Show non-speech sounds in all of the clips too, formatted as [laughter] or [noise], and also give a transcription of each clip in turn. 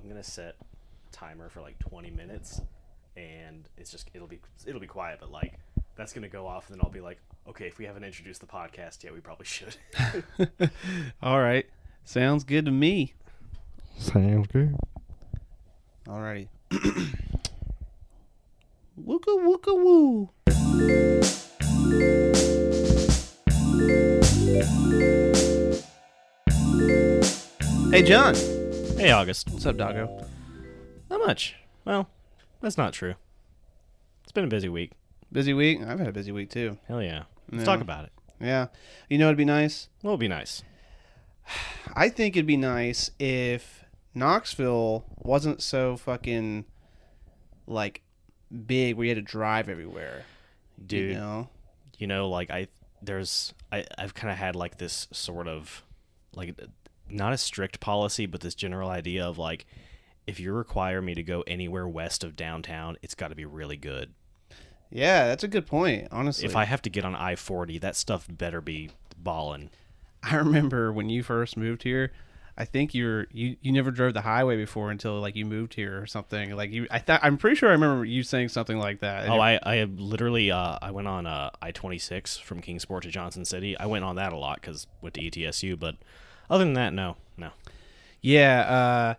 I'm gonna set a timer for like 20 minutes, and it's just it'll be it'll be quiet, but like that's gonna go off, and then I'll be like, okay, if we haven't introduced the podcast yet, we probably should. [laughs] All right. Sounds good to me. Sounds good. Alrighty. [coughs] wooka wooka woo. Hey John. Hey, August. What's up, doggo? Not much. Well, that's not true. It's been a busy week. Busy week? I've had a busy week too. Hell yeah. Let's Yeah. talk about it. Yeah. You know it'd be nice? Well, it'd be nice. I think it'd be nice if Knoxville wasn't so fucking like big where you had to drive everywhere. Dude, You know? you know like i there's i i've kind of had like this sort of like not a strict policy but this general idea of like if you require me to go anywhere west of downtown it's got to be really good Yeah, that's a good point, honestly. if i have to get on i-40 that stuff better be ballin' I remember when you first moved here. I think you're you, you never drove the highway before until like you moved here or something. Like you, I thought I'm pretty sure I remember you saying something like that. And oh i i literally uh i went on uh i-26 from kingsport to johnson city i went on that a lot because went to etsu but other than that no no yeah. Uh,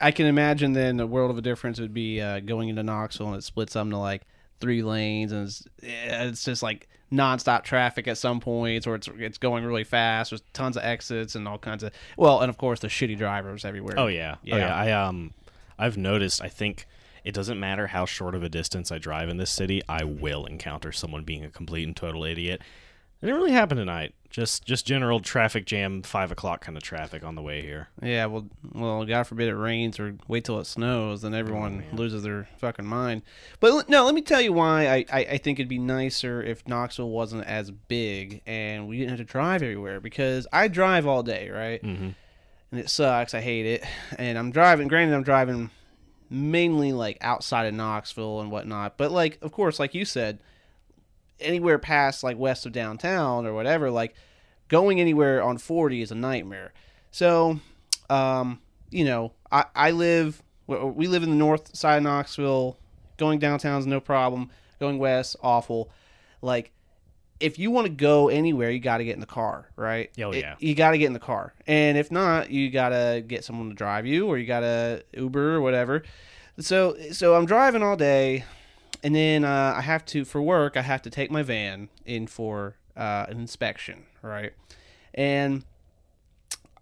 I can imagine then a world of a difference would be uh, going into Knoxville and it splits up into like three lanes and it's, it's just like nonstop traffic at some points or it's it's going really fast. There's tons of exits and all kinds of well, and of course the shitty drivers everywhere. Oh yeah. Yeah. Oh yeah. I um I've noticed I think it doesn't matter how short of a distance I drive in this city, I will encounter someone being a complete and total idiot. It didn't really happen tonight. Just just general traffic jam, five o'clock kind of traffic on the way here. Yeah, well, well, God forbid it rains or wait till it snows, then everyone man. loses their fucking mind. But no, let me tell you why I, I, I think it'd be nicer if Knoxville wasn't as big and we didn't have to drive everywhere. Because I drive all day, right? Mm-hmm. And it sucks. I hate it. And I'm driving. Granted, I'm driving mainly like outside of Knoxville and whatnot. But like, of course, like you said, anywhere past like west of downtown or whatever, like going anywhere on 40 is a nightmare. So, um, you know, I, I live, we- live in the north side of Knoxville. Going downtown is no problem. Going west, awful. Like, if you want to go anywhere, you got to get in the car, right? Oh, It- yeah. you got to get in the car. And if not, you got to get someone to drive you or you got to Uber or whatever. So, so I'm driving all day and then uh, I have to for work. I have to take my van in for uh, an inspection, right? And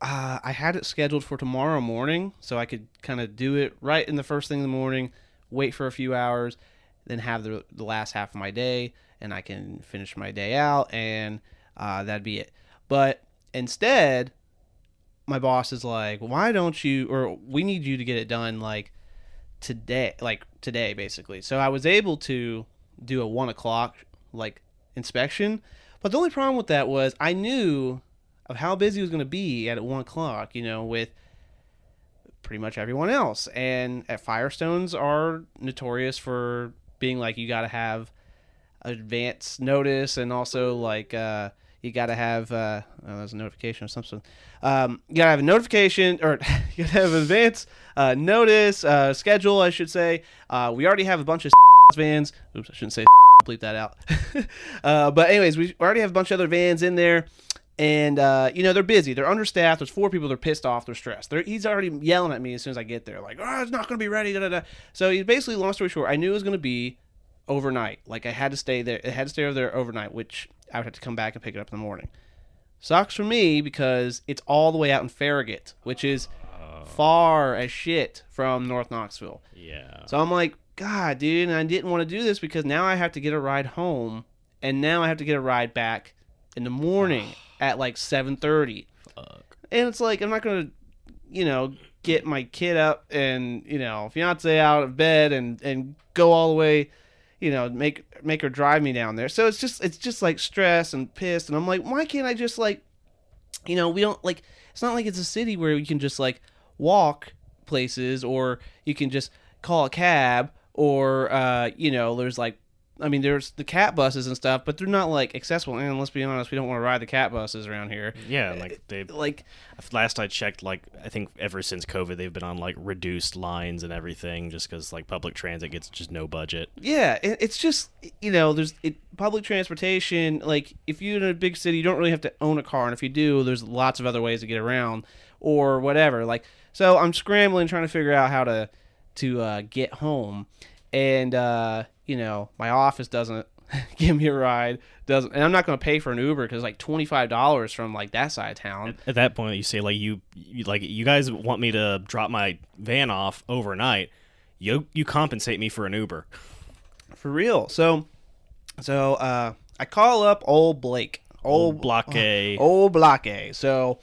uh, I had it scheduled for tomorrow morning, so I could kind of do it right in the first thing in the morning, wait for a few hours, then have the the last half of my day, and I can finish my day out, and uh, that'd be it. But instead, my boss is like, "Why don't you? Or we need you to get it done like." today like today basically. So i was able to do a one o'clock like inspection. But the only problem with that was i knew of how busy it was going to be at one o'clock you know with pretty much everyone else. And at firestones are notorious for being like you got to have advance notice and also like uh you got to have uh oh, there's a notification or something um you got to have a notification or [laughs] you got to have advance uh notice uh schedule i should say uh we already have a bunch of vans oops i shouldn't say bleep that out [laughs] uh but anyways we already have a bunch of other vans in there and uh, you know they're busy. They're understaffed. There's four people. They're pissed off. They're stressed. They're, he's already yelling at me as soon as I get there, like, "Oh, it's not going to be ready." Da, da, da. So he basically, long story short, I knew it was going to be overnight. Like I had to stay there. It had to stay over there overnight, which I would have to come back and pick it up in the morning. Sucks for me because it's all the way out in Farragut, which is oh. far as shit from North Knoxville. Yeah. So I'm like, God, dude, and I didn't want to do this because now I have to get a ride home, and now I have to get a ride back in the morning [sighs] at like 7:30. Fuck. And it's like I'm not gonna, you know, get my kid up and you know fiance out of bed and and go all the way, you know, make make her drive me down there. So it's just it's just like stress and pissed, and I'm like, why can't I just like, you know, we don't like. It's not like it's a city where you can just like walk places or you can just call a cab or uh, you know, there's like I mean, there's the KAT buses and stuff, but they're not like accessible. And let's be honest, we don't want to ride the KAT buses around here. Yeah, like they Like, last I checked, like I think ever since COVID, they've been on like reduced lines and everything, just because like public transit gets just no budget. yeah, it's just you know, there's it, public transportation. Like, if you're in a big city, you don't really have to own a car, and if you do, there's lots of other ways to get around or whatever. Like, so I'm scrambling trying to figure out how to to uh, get home, and uh, you know, my office doesn't [laughs] give me a ride. Doesn't, and I'm not going to pay for an Uber because like twenty five dollars from like that side of town. At that point, you say like you, you like you guys want me to drop my van off overnight. You you compensate me for an Uber. For real. So, so uh, I call up old Blake, old Block A. old Block A. So,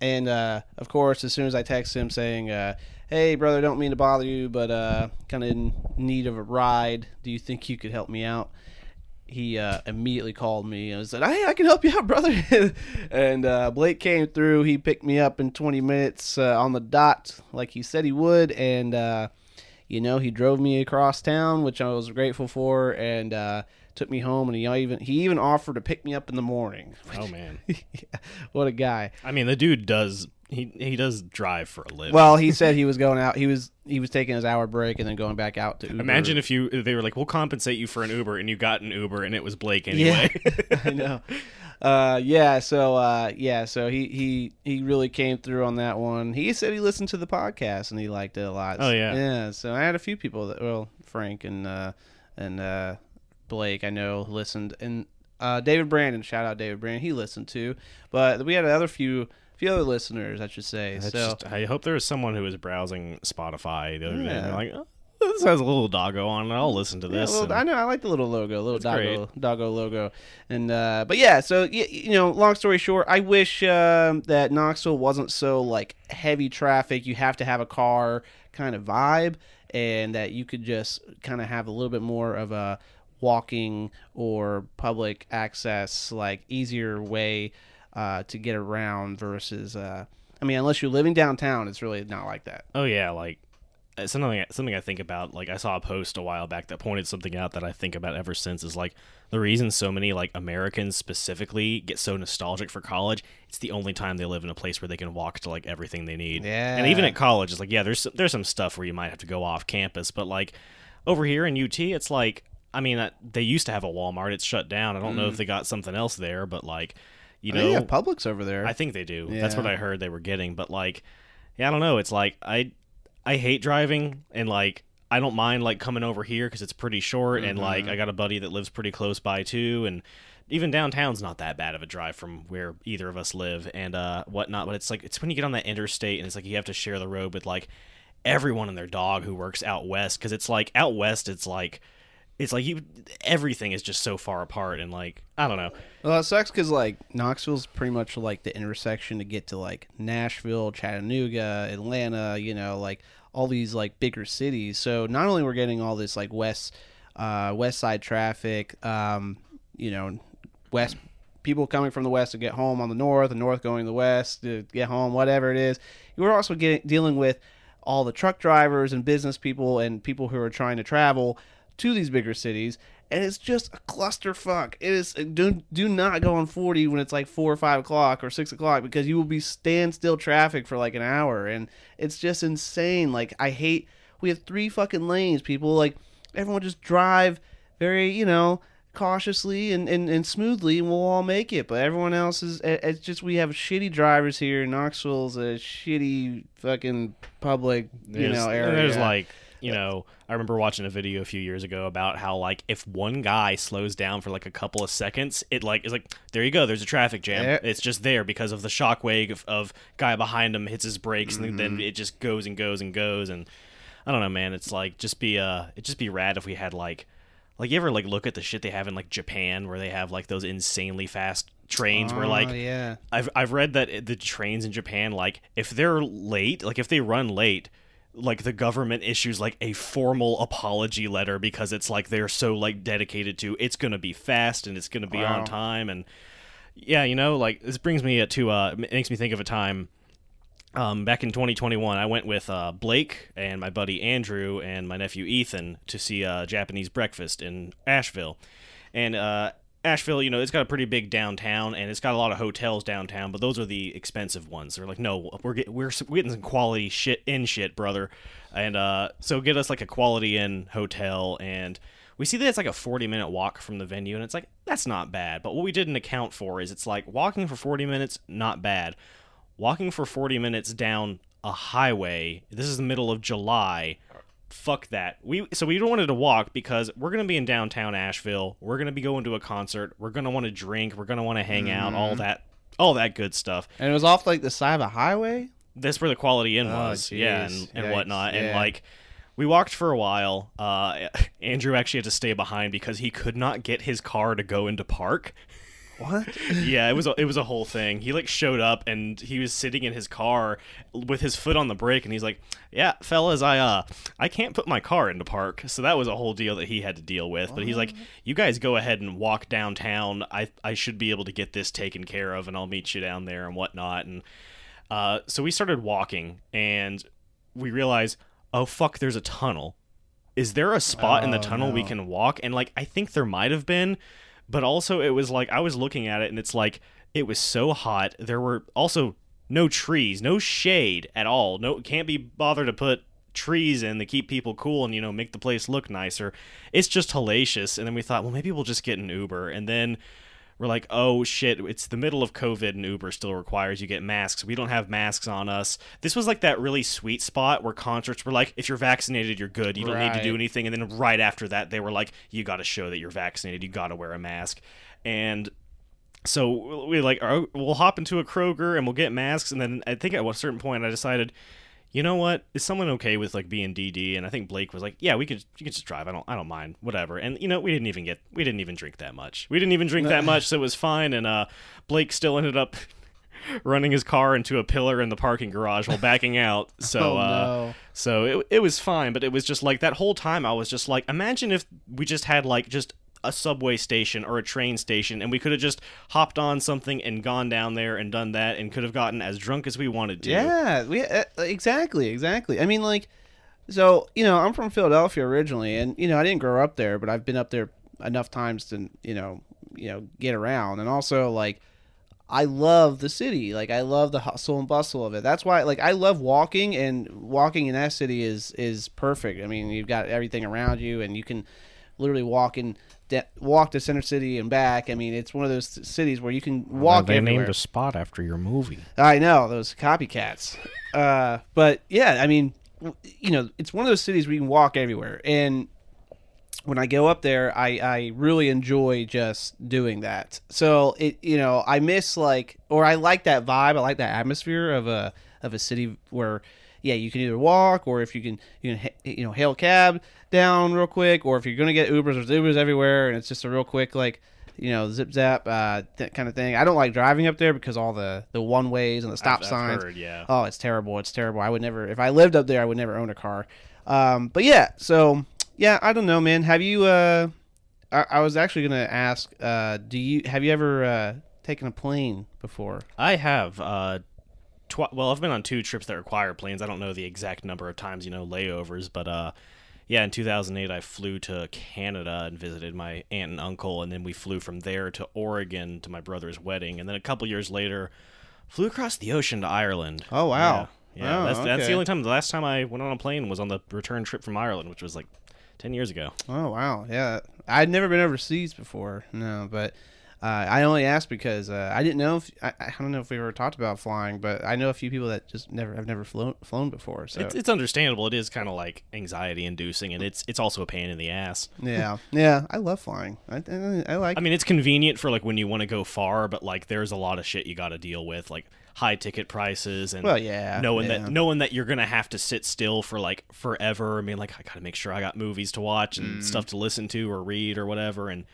and uh, of course, as soon as I text him saying, uh, "Hey, brother, don't mean to bother you, but uh, kind of in need of a ride. Do you think you could help me out?" He uh, immediately called me and said, "Hey, I can help you out, [laughs] brother." and uh, Blake came through. He picked me up in 20 minutes uh, on the dot, like he said he would, and uh, you know, he drove me across town, which I was grateful for, and uh, took me home. And he even he even offered to pick me up in the morning. [laughs] Oh man, yeah, what a guy! I mean the dude does he he does drive for a living. Well, he [laughs] said he was going out. He was he was taking his hour break and then going back out to Uber. Imagine if you they were like, "We'll compensate you for an Uber," and you got an Uber, and it was Blake anyway. Yeah, [laughs] I know. Uh, yeah, so uh, yeah, so he, he he really came through on that one. He said he listened to the podcast and he liked it a lot. Oh, yeah. yeah. So I had a few people that well, Frank and uh, and uh, Blake, I know listened, and uh, David Brandon. Shout out David Brandon. He listened too, but we had another few few other listeners, I should say. That's so just- I hope there was someone who was browsing Spotify the other day. And Yeah. like, oh, "This has a little doggo on it. I'll listen to Yeah, this." little- and- I know. I like the little logo, little doggo, doggo logo, and uh, but yeah. So y- you know, long story short, I wish um, that Knoxville wasn't so like heavy traffic. You have to have a car kind of vibe, and that you could just kind of have a little bit more of a walking or public access, like easier way uh, to get around versus. Uh, I mean, unless you're living downtown, it's really not like that. Oh yeah, like uh, something something I think about. Like I saw a post a while back that pointed something out that I think about ever since is like the reason so many like Americans specifically get so nostalgic for college. It's the only time they live in a place where they can walk to like everything they need. Yeah. and even at college, it's like yeah, there's there's some stuff where you might have to go off campus, but like over here in UT, it's like I mean uh, they used to have a Walmart. It's shut down. I don't know if they got something else there, but like you know They have Publix over there. I think they do. That's what I heard they were getting. But like, yeah, I don't know. It's like I I hate driving and like I don't mind like coming over here because it's pretty short and like Mm-hmm. I got a buddy that lives pretty close by too and even downtown's not that bad of a drive from where either of us live and uh whatnot. But it's like it's when you get on that interstate and it's like you have to share the road with like everyone and their dog who works out west because it's like out west it's like it's like you everything is just so far apart and like I don't know. Well, it sucks because like Knoxville's pretty much like the intersection to get to like Nashville, Chattanooga, Atlanta. You know, like all these like bigger cities. So not only we're getting all this like west, uh, west side traffic. Um, you know, west people coming from the west to get home on the north, the north going to the west to get home, whatever it is. We're also getting dealing with all the truck drivers and business people and people who are trying to travel to these bigger cities and it's just a clusterfuck. It is do do not go on forty when it's like four or five o'clock or six o'clock because you will be standstill traffic for like an hour, and it's just insane. Like I hate we have three fucking lanes, people. Like everyone just drive very you know cautiously and, and, and smoothly, and we'll all make it. But everyone else is it's just we have shitty drivers here. Knoxville's a shitty fucking public you There's- know area. There's like, you know, I remember watching a video a few years ago about how like if one guy slows down for like a couple of seconds, it like is like there you go, there's a traffic jam. Yeah. It's just there because of the shockwave of, of guy behind him hits his brakes and then Mm-hmm. it just goes and goes and goes and I don't know, man. It's like just be uh, it just be rad if we had like. Like you ever like look at the shit they have in like Japan where they have like those insanely fast trains where Oh, like yeah. I've I've read that the trains in Japan, like if they're late, like if they run late, like the government issues like a formal apology letter because it's like they're so like dedicated to it's gonna be fast and it's gonna be Wow. on time and yeah, you know, like this brings me to uh, it makes me think of a time um, back in 2021, I went with uh, Blake and my buddy Andrew and my nephew Ethan to see uh, Japanese Breakfast in Asheville. And uh, Asheville, you know, it's got a pretty big downtown and it's got a lot of hotels downtown, but those are the expensive ones. They're like, no, we're get, we're, getting some quality shit in shit, brother. And uh, so get us like a quality inn hotel and we see that it's like a 40 minute walk from the venue and it's like that's not bad but what we didn't account for is it's like walking for 40 minutes not bad walking for 40 minutes down a highway this is the middle of july fuck that. We so we wanted to walk because we're going to be in downtown asheville. We're going to be going to a concert. We're going to want to drink. We're going to want to hang out all that all that good stuff. And it was off like the side of a highway. that's where the quality inn Oh, was. Yeah and, and Yikes. whatnot. And like we walked for a while. Uh [laughs] andrew actually had to stay behind because he could not get his car to go into park What? [laughs] yeah it was a, it was a whole thing. He like showed up and he was sitting in his car with his foot on the brake and he's like yeah fellas i uh i can't put my car into park. So that was a whole deal that he had to deal with. But he's like you guys go ahead and walk downtown. I i should be able to get this taken care of and i'll meet you down there and whatnot. And uh so we started walking and we realized oh fuck there's a tunnel. Is there a spot in the Oh, tunnel we can walk? And like i think there might have been but also it was like i was looking at it and it's like it was so hot. There were also no trees no shade at all. No can't be bothered to put trees in to keep people cool and you know make the place look nicer. It's just hellacious. And then we thought well maybe we'll just get an uber. And then we're like, oh shit, it's the middle of COVID and Uber still requires you get masks. We don't have masks on us. This was like that really sweet spot where concerts were like, if you're vaccinated, you're good. You don't need to do anything. And then right after that, they were like, you got to show that you're vaccinated. You got to wear a mask. And so we like, "Oh, we'll hop into a Kroger and we'll get masks. And then I think at a certain point, I decided, you know what? Is someone okay with like being DD? And I think Blake was like, yeah, we could, you could just drive. I don't, I don't mind, whatever. And you know, we didn't even get, we didn't even drink that much. We didn't even drink that much, so it was fine. And uh, Blake still ended up [laughs] running his car into a pillar in the parking garage while backing out. [laughs] So, Oh, uh, no. so it, it was fine, but it was just like that whole time I was just like, imagine if we just had like just a subway station or a train station and we could have just hopped on something and gone down there and done that and could have gotten as drunk as we wanted to. Yeah, we uh, exactly, exactly. I mean, like, so you know, I'm from Philadelphia originally, and you know, I didn't grow up there, but I've been up there enough times to you know, you know, get around, and also like, I love the city. Like, I love the hustle and bustle of it. That's why, like, I love walking, and walking in that city is is perfect. I mean, you've got everything around you, and you can literally walk in. De- Walk to Center City and back. I mean, it's one of those cities where you can walk everywhere. they everywhere. named a spot after your movie. I know those copycats. Uh, but yeah, I mean, you know, it's one of those cities where you can walk everywhere, and when I go up there, I I really enjoy just doing that. So it you know I miss like or I like that vibe. I like that atmosphere of a of a city where yeah you can either walk or if you can you can you know hail cab down real quick or if you're gonna get Ubers there's Ubers everywhere and it's just a real quick like you know zip zap uh that kind of thing. I don't like driving up there because all the the one ways and the stop I've- I've signs. heard, yeah. Oh, it's terrible. It's terrible. I would never if I lived up there, I would never own a car. Um, but yeah, so yeah, I don't know, man. Have you? Uh, I, I was actually gonna ask. Uh, do you have you ever uh, taken a plane before? I have. Uh, tw- well, I've been on two trips that require planes. I don't know the exact number of times, you know, layovers, but uh, yeah, in 2008, I flew to Canada and visited my aunt and uncle, and then we flew from there to Oregon to my brother's wedding, and then a couple years later, flew across the ocean to Ireland. Oh, wow. Yeah, yeah Oh, that's, that's the only time. The last time I went on a plane was on the return trip from Ireland, which was like 10 years ago. Oh wow, yeah. I'd never been overseas before. No, but uh, I only asked because uh, I didn't know if I, I don't know if we ever talked about flying, but I know a few people that just never have never flown flown before. So It's, it's understandable. It is kind of like anxiety inducing, and it's it's also a pain in the ass. yeah, yeah. I love flying. I, I, I like. I mean, it's convenient for like when you want to go far, but like there's a lot of shit you got to deal with, like high ticket prices and Well, yeah, knowing yeah. that knowing that you're gonna have to sit still for like forever. I mean, like I gotta make sure I got movies to watch and Mm. stuff to listen to or read or whatever, and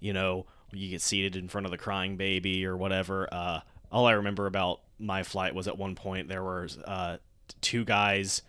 you know you get seated in front of the crying baby or whatever. Uh, all I remember about my flight was at one point there were uh, two guys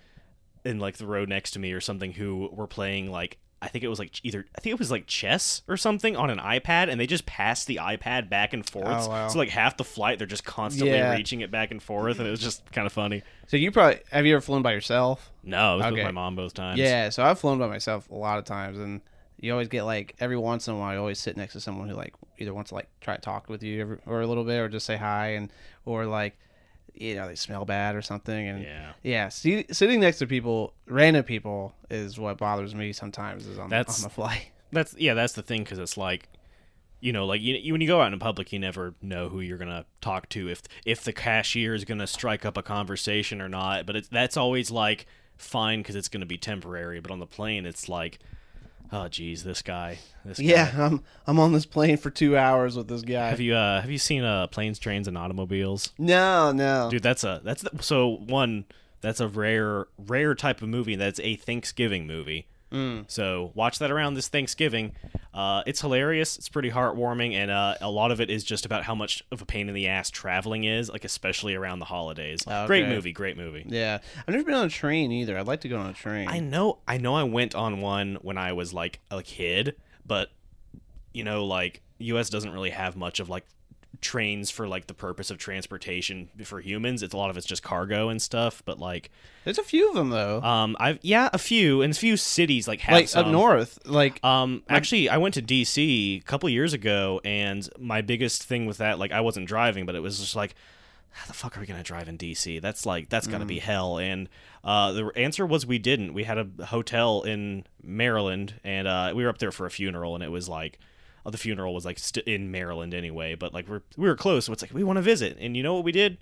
in like the row next to me or something who were playing like I think it was like either I think it was like chess or something on an iPad, and they just passed the iPad back and forth. Oh, wow. So like half the flight, they're just constantly Yeah. reaching it back and forth, and it was just kind of funny. So you probably have you ever flown by yourself? No, it was with my mom both times. Yeah, so I've flown by myself a lot of times, and you always get like every once in a while, you always sit next to someone who like either wants to like try to talk with you every, or a little bit, or just say hi, and or like you know they smell bad or something, and Yeah. yeah, see, sitting next to people, random people, is what bothers me sometimes. Is on, That's- on the flight. [laughs] That's yeah, that's the thing because it's like, you know, like you, you when you go out in public, you never know who you're gonna talk to if if the cashier is gonna strike up a conversation or not. But it's that's always like fine because it's gonna be temporary. But on the plane, it's like, oh geez, this guy, this guy. Yeah, I'm I'm on this plane for two hours with this guy. Have you uh have you seen uh planes, trains, and automobiles? no, no. Dude, that's a that's the, so one that's a rare rare type of movie. That's a Thanksgiving movie. Mm. So watch that around this Thanksgiving. Uh, it's hilarious. It's pretty heartwarming, and uh, a lot of it is just about how much of a pain in the ass traveling is, like especially around the holidays. Okay. Great movie, great movie. Yeah, I've never been on a train either. I'd like to go on a train. I know, I know. I went on one when I was like a kid, but you know, like U.S. doesn't really have much of like trains for like the purpose of transportation for humans. It's a lot of it's just cargo and stuff. But like, There's a few of them though. um, I've yeah, a few and a few cities like have like some. up north, like Um, actually, I went to DC a couple years ago, and my biggest thing with that, like, I wasn't driving, but it was just like, how the fuck are we gonna drive in DC? That's like, that's gotta be hell. And uh, the answer was we didn't. We had a hotel in Maryland, and uh, we were up there for a funeral, and it was like. The funeral was like st- in Maryland anyway, but like we're we were close, so it's like we want to visit. And you know what we did?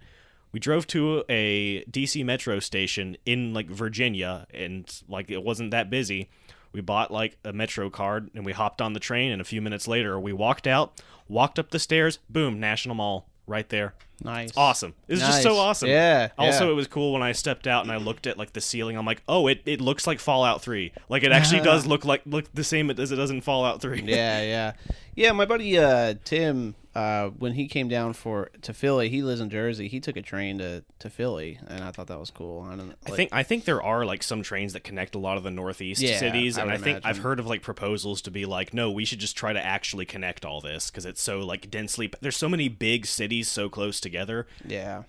We drove to a DC metro station in like Virginia, and like it wasn't that busy. We bought like a metro card, and we hopped on the train. And a few minutes later, we walked out, walked up the stairs, boom, National Mall right there. nice, Awesome! It was just so awesome. Yeah. Also, yeah. it was cool when I stepped out and I looked at like the ceiling. I'm like, oh, it, it looks like Fallout Three. Like it actually does [laughs] look like look the same as it does in Fallout Three. yeah, yeah, yeah. My buddy uh, Tim, uh, when he came down for to Philly, he lives in Jersey. He took a train to, to Philly, and I thought that was cool. I, don't, I think I think there are like some trains that connect a lot of the northeast Yeah, cities, I and I think I've heard of like proposals to be like, no, we should just try to actually connect all this because it's so like densely. There's so many big cities so close together. Yeah,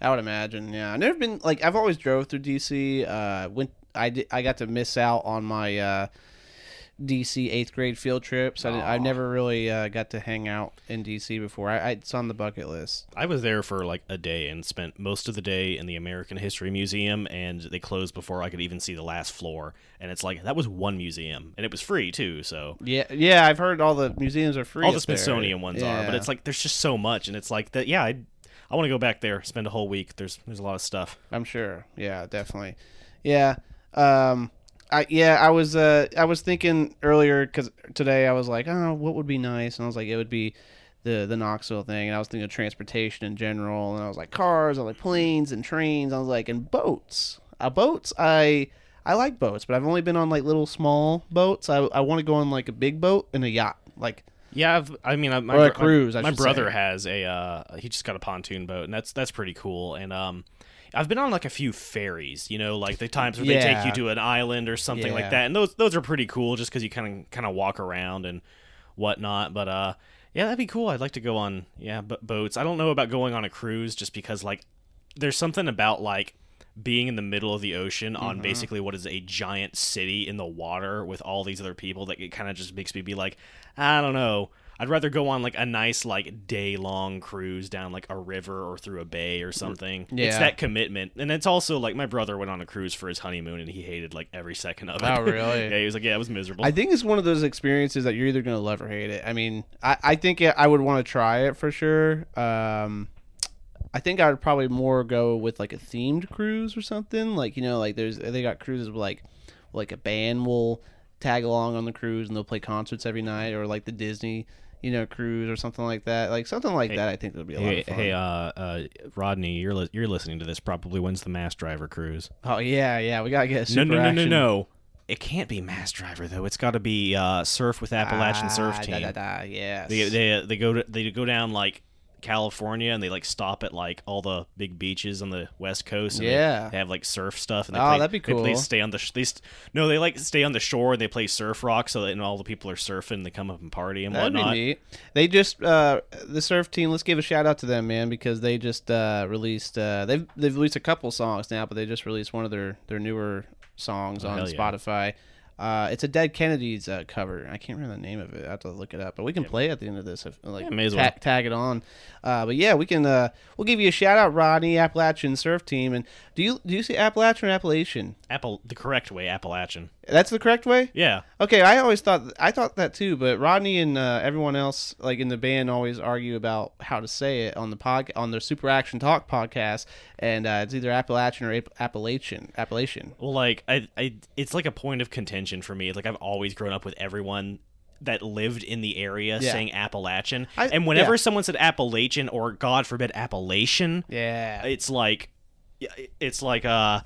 I would imagine. Yeah, I've never been like I've always drove through DC. Uh, went I did, I got to miss out on my uh, DC eighth grade field trips. I I never really uh, got to hang out in DC before. I, I it's on the bucket list. I was there for like a day and spent most of the day in the American History Museum, and they closed before I could even see the last floor. And it's like that was one museum, and it was free too. So Yeah, yeah. I've heard all the museums are free. all the up there. Smithsonian ones are, but it's like there's just so much, and it's like that. Yeah, I I want to go back there, spend a whole week. There's there's a lot of stuff. I'm sure. Yeah, definitely. Yeah. Um I yeah, I was uh I was thinking earlier cuz today I was like, "Oh, what would be nice?" And I was like, it would be the the Knoxville thing, and I was thinking of transportation in general, and I was like cars, I was like planes and trains, I was like and boats. Uh, boats, I I like boats, but I've only been on like little small boats. I I want to go on like a big boat and a yacht. Like Yeah, I've, I mean, I- my, Or a cruise, I My, brother say. has a. Uh, he just got a pontoon boat, and that's that's pretty cool. And um, I've been on like a few ferries. You know, like the times where they take you to an island or something Yeah. like that, and those those are pretty cool, just because you kind of kind of walk around and whatnot. But uh, yeah, that'd be cool. I'd like to go on yeah b- boats. I don't know about going on a cruise, just because like there's something about like being in the middle of the ocean on Mm-hmm. basically what is a giant city in the water with all these other people that it kind of just makes me be like i don't know i'd rather go on like a nice like day long cruise down like a river or through a bay or something Yeah. it's that commitment and it's also like my brother went on a cruise for his honeymoon and he hated like every second of it Oh, [laughs] really? yeah he was like yeah it was miserable I think it's one of those experiences that you're either going to love or hate it. I mean, I, I think it, I would want to try it for sure. Um, I think I would probably more go with like a themed cruise or something. Like you know, like there's they got cruises with like like a band will tag along on the cruise and they'll play concerts every night, or like the Disney you know cruise or something like that. Like something like Hey- that. I think would be a lot Hey, of fun. hey, uh, uh, Rodney, you're li- you're listening to this. Probably when's the Mass Driver cruise? oh yeah, yeah, we gotta get a No, super no, no, no, action. no. It can't be Mass Driver though. It's got to be uh, Surf with Appalachian Surf Ah, Team. da, da, da, yes. They, they they go to they go down like California and they like stop at like all the big beaches on the west coast. And Yeah. they, have like surf stuff. And they Oh, play, that'd be cool. They, stay on the sh- they st- no, they like stay on the shore and they play surf rock so that and all the people are surfing. They come up and party and That'd whatnot. be neat. They just uh, the surf team. Let's give a shout out to them, man, because they just uh, released. Uh, they've they've released a couple songs now, but they just released one of their their newer songs on Oh, hell yeah. Spotify. Uh, it's a Dead Kennedys uh, cover. I can't remember the name of it. I have to look it up, but we can play at the end of this. If, like Yeah, may as ta- tag it on. Uh, but yeah, we can. Uh, we'll give you a shout out, Rodney Appalachian Surf Team. And do you do you see Appalachian or Appalachian? Apple the correct way, Appalachian. That's the correct way. Yeah. Okay, I always thought I thought that too, but Rodney and uh, everyone else, like in the band, always argue about how to say it on the pod on their Super Action Talk podcast, and uh, it's either Appalachian or App- Appalachian. Appalachian. Well, like I, I, it's like a point of contention for me. Like I've always grown up with everyone that lived in the area Yeah. saying Appalachian, I- and whenever yeah. someone said Appalachian or God forbid Appalachian, Yeah, it's like, it's like uh,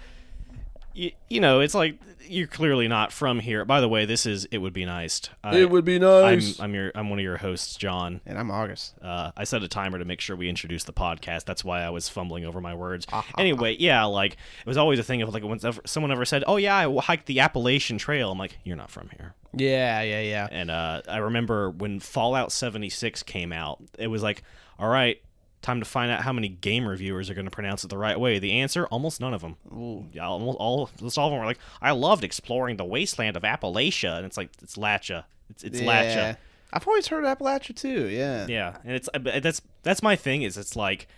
you, you know, it's like you're clearly not from here. By the way, this is it would be nice. I, it would be I'm, nice. I'm your I'm one of your hosts, John. and I'm August. Uh, I set a timer to make sure we introduce the podcast. That's why I was fumbling over my words. Ah, anyway, yeah, like it was always a thing of like whenever someone ever said, "Oh yeah, I hiked the Appalachian Trail," I'm like, "You're not from here." Yeah, yeah, yeah. And uh, I remember when Fallout 76 came out, it was like, "All right, time to find out how many game reviewers are going to pronounce it the right way." The answer, almost none of them. Ooh. Yeah, almost all, almost all of them were like, "I loved exploring the wasteland of Appalachia," and it's like it's Latcha. It's it's yeah. Latcha. I've always heard Appalachia too. Yeah. Yeah, and it's that's that's my thing is it's like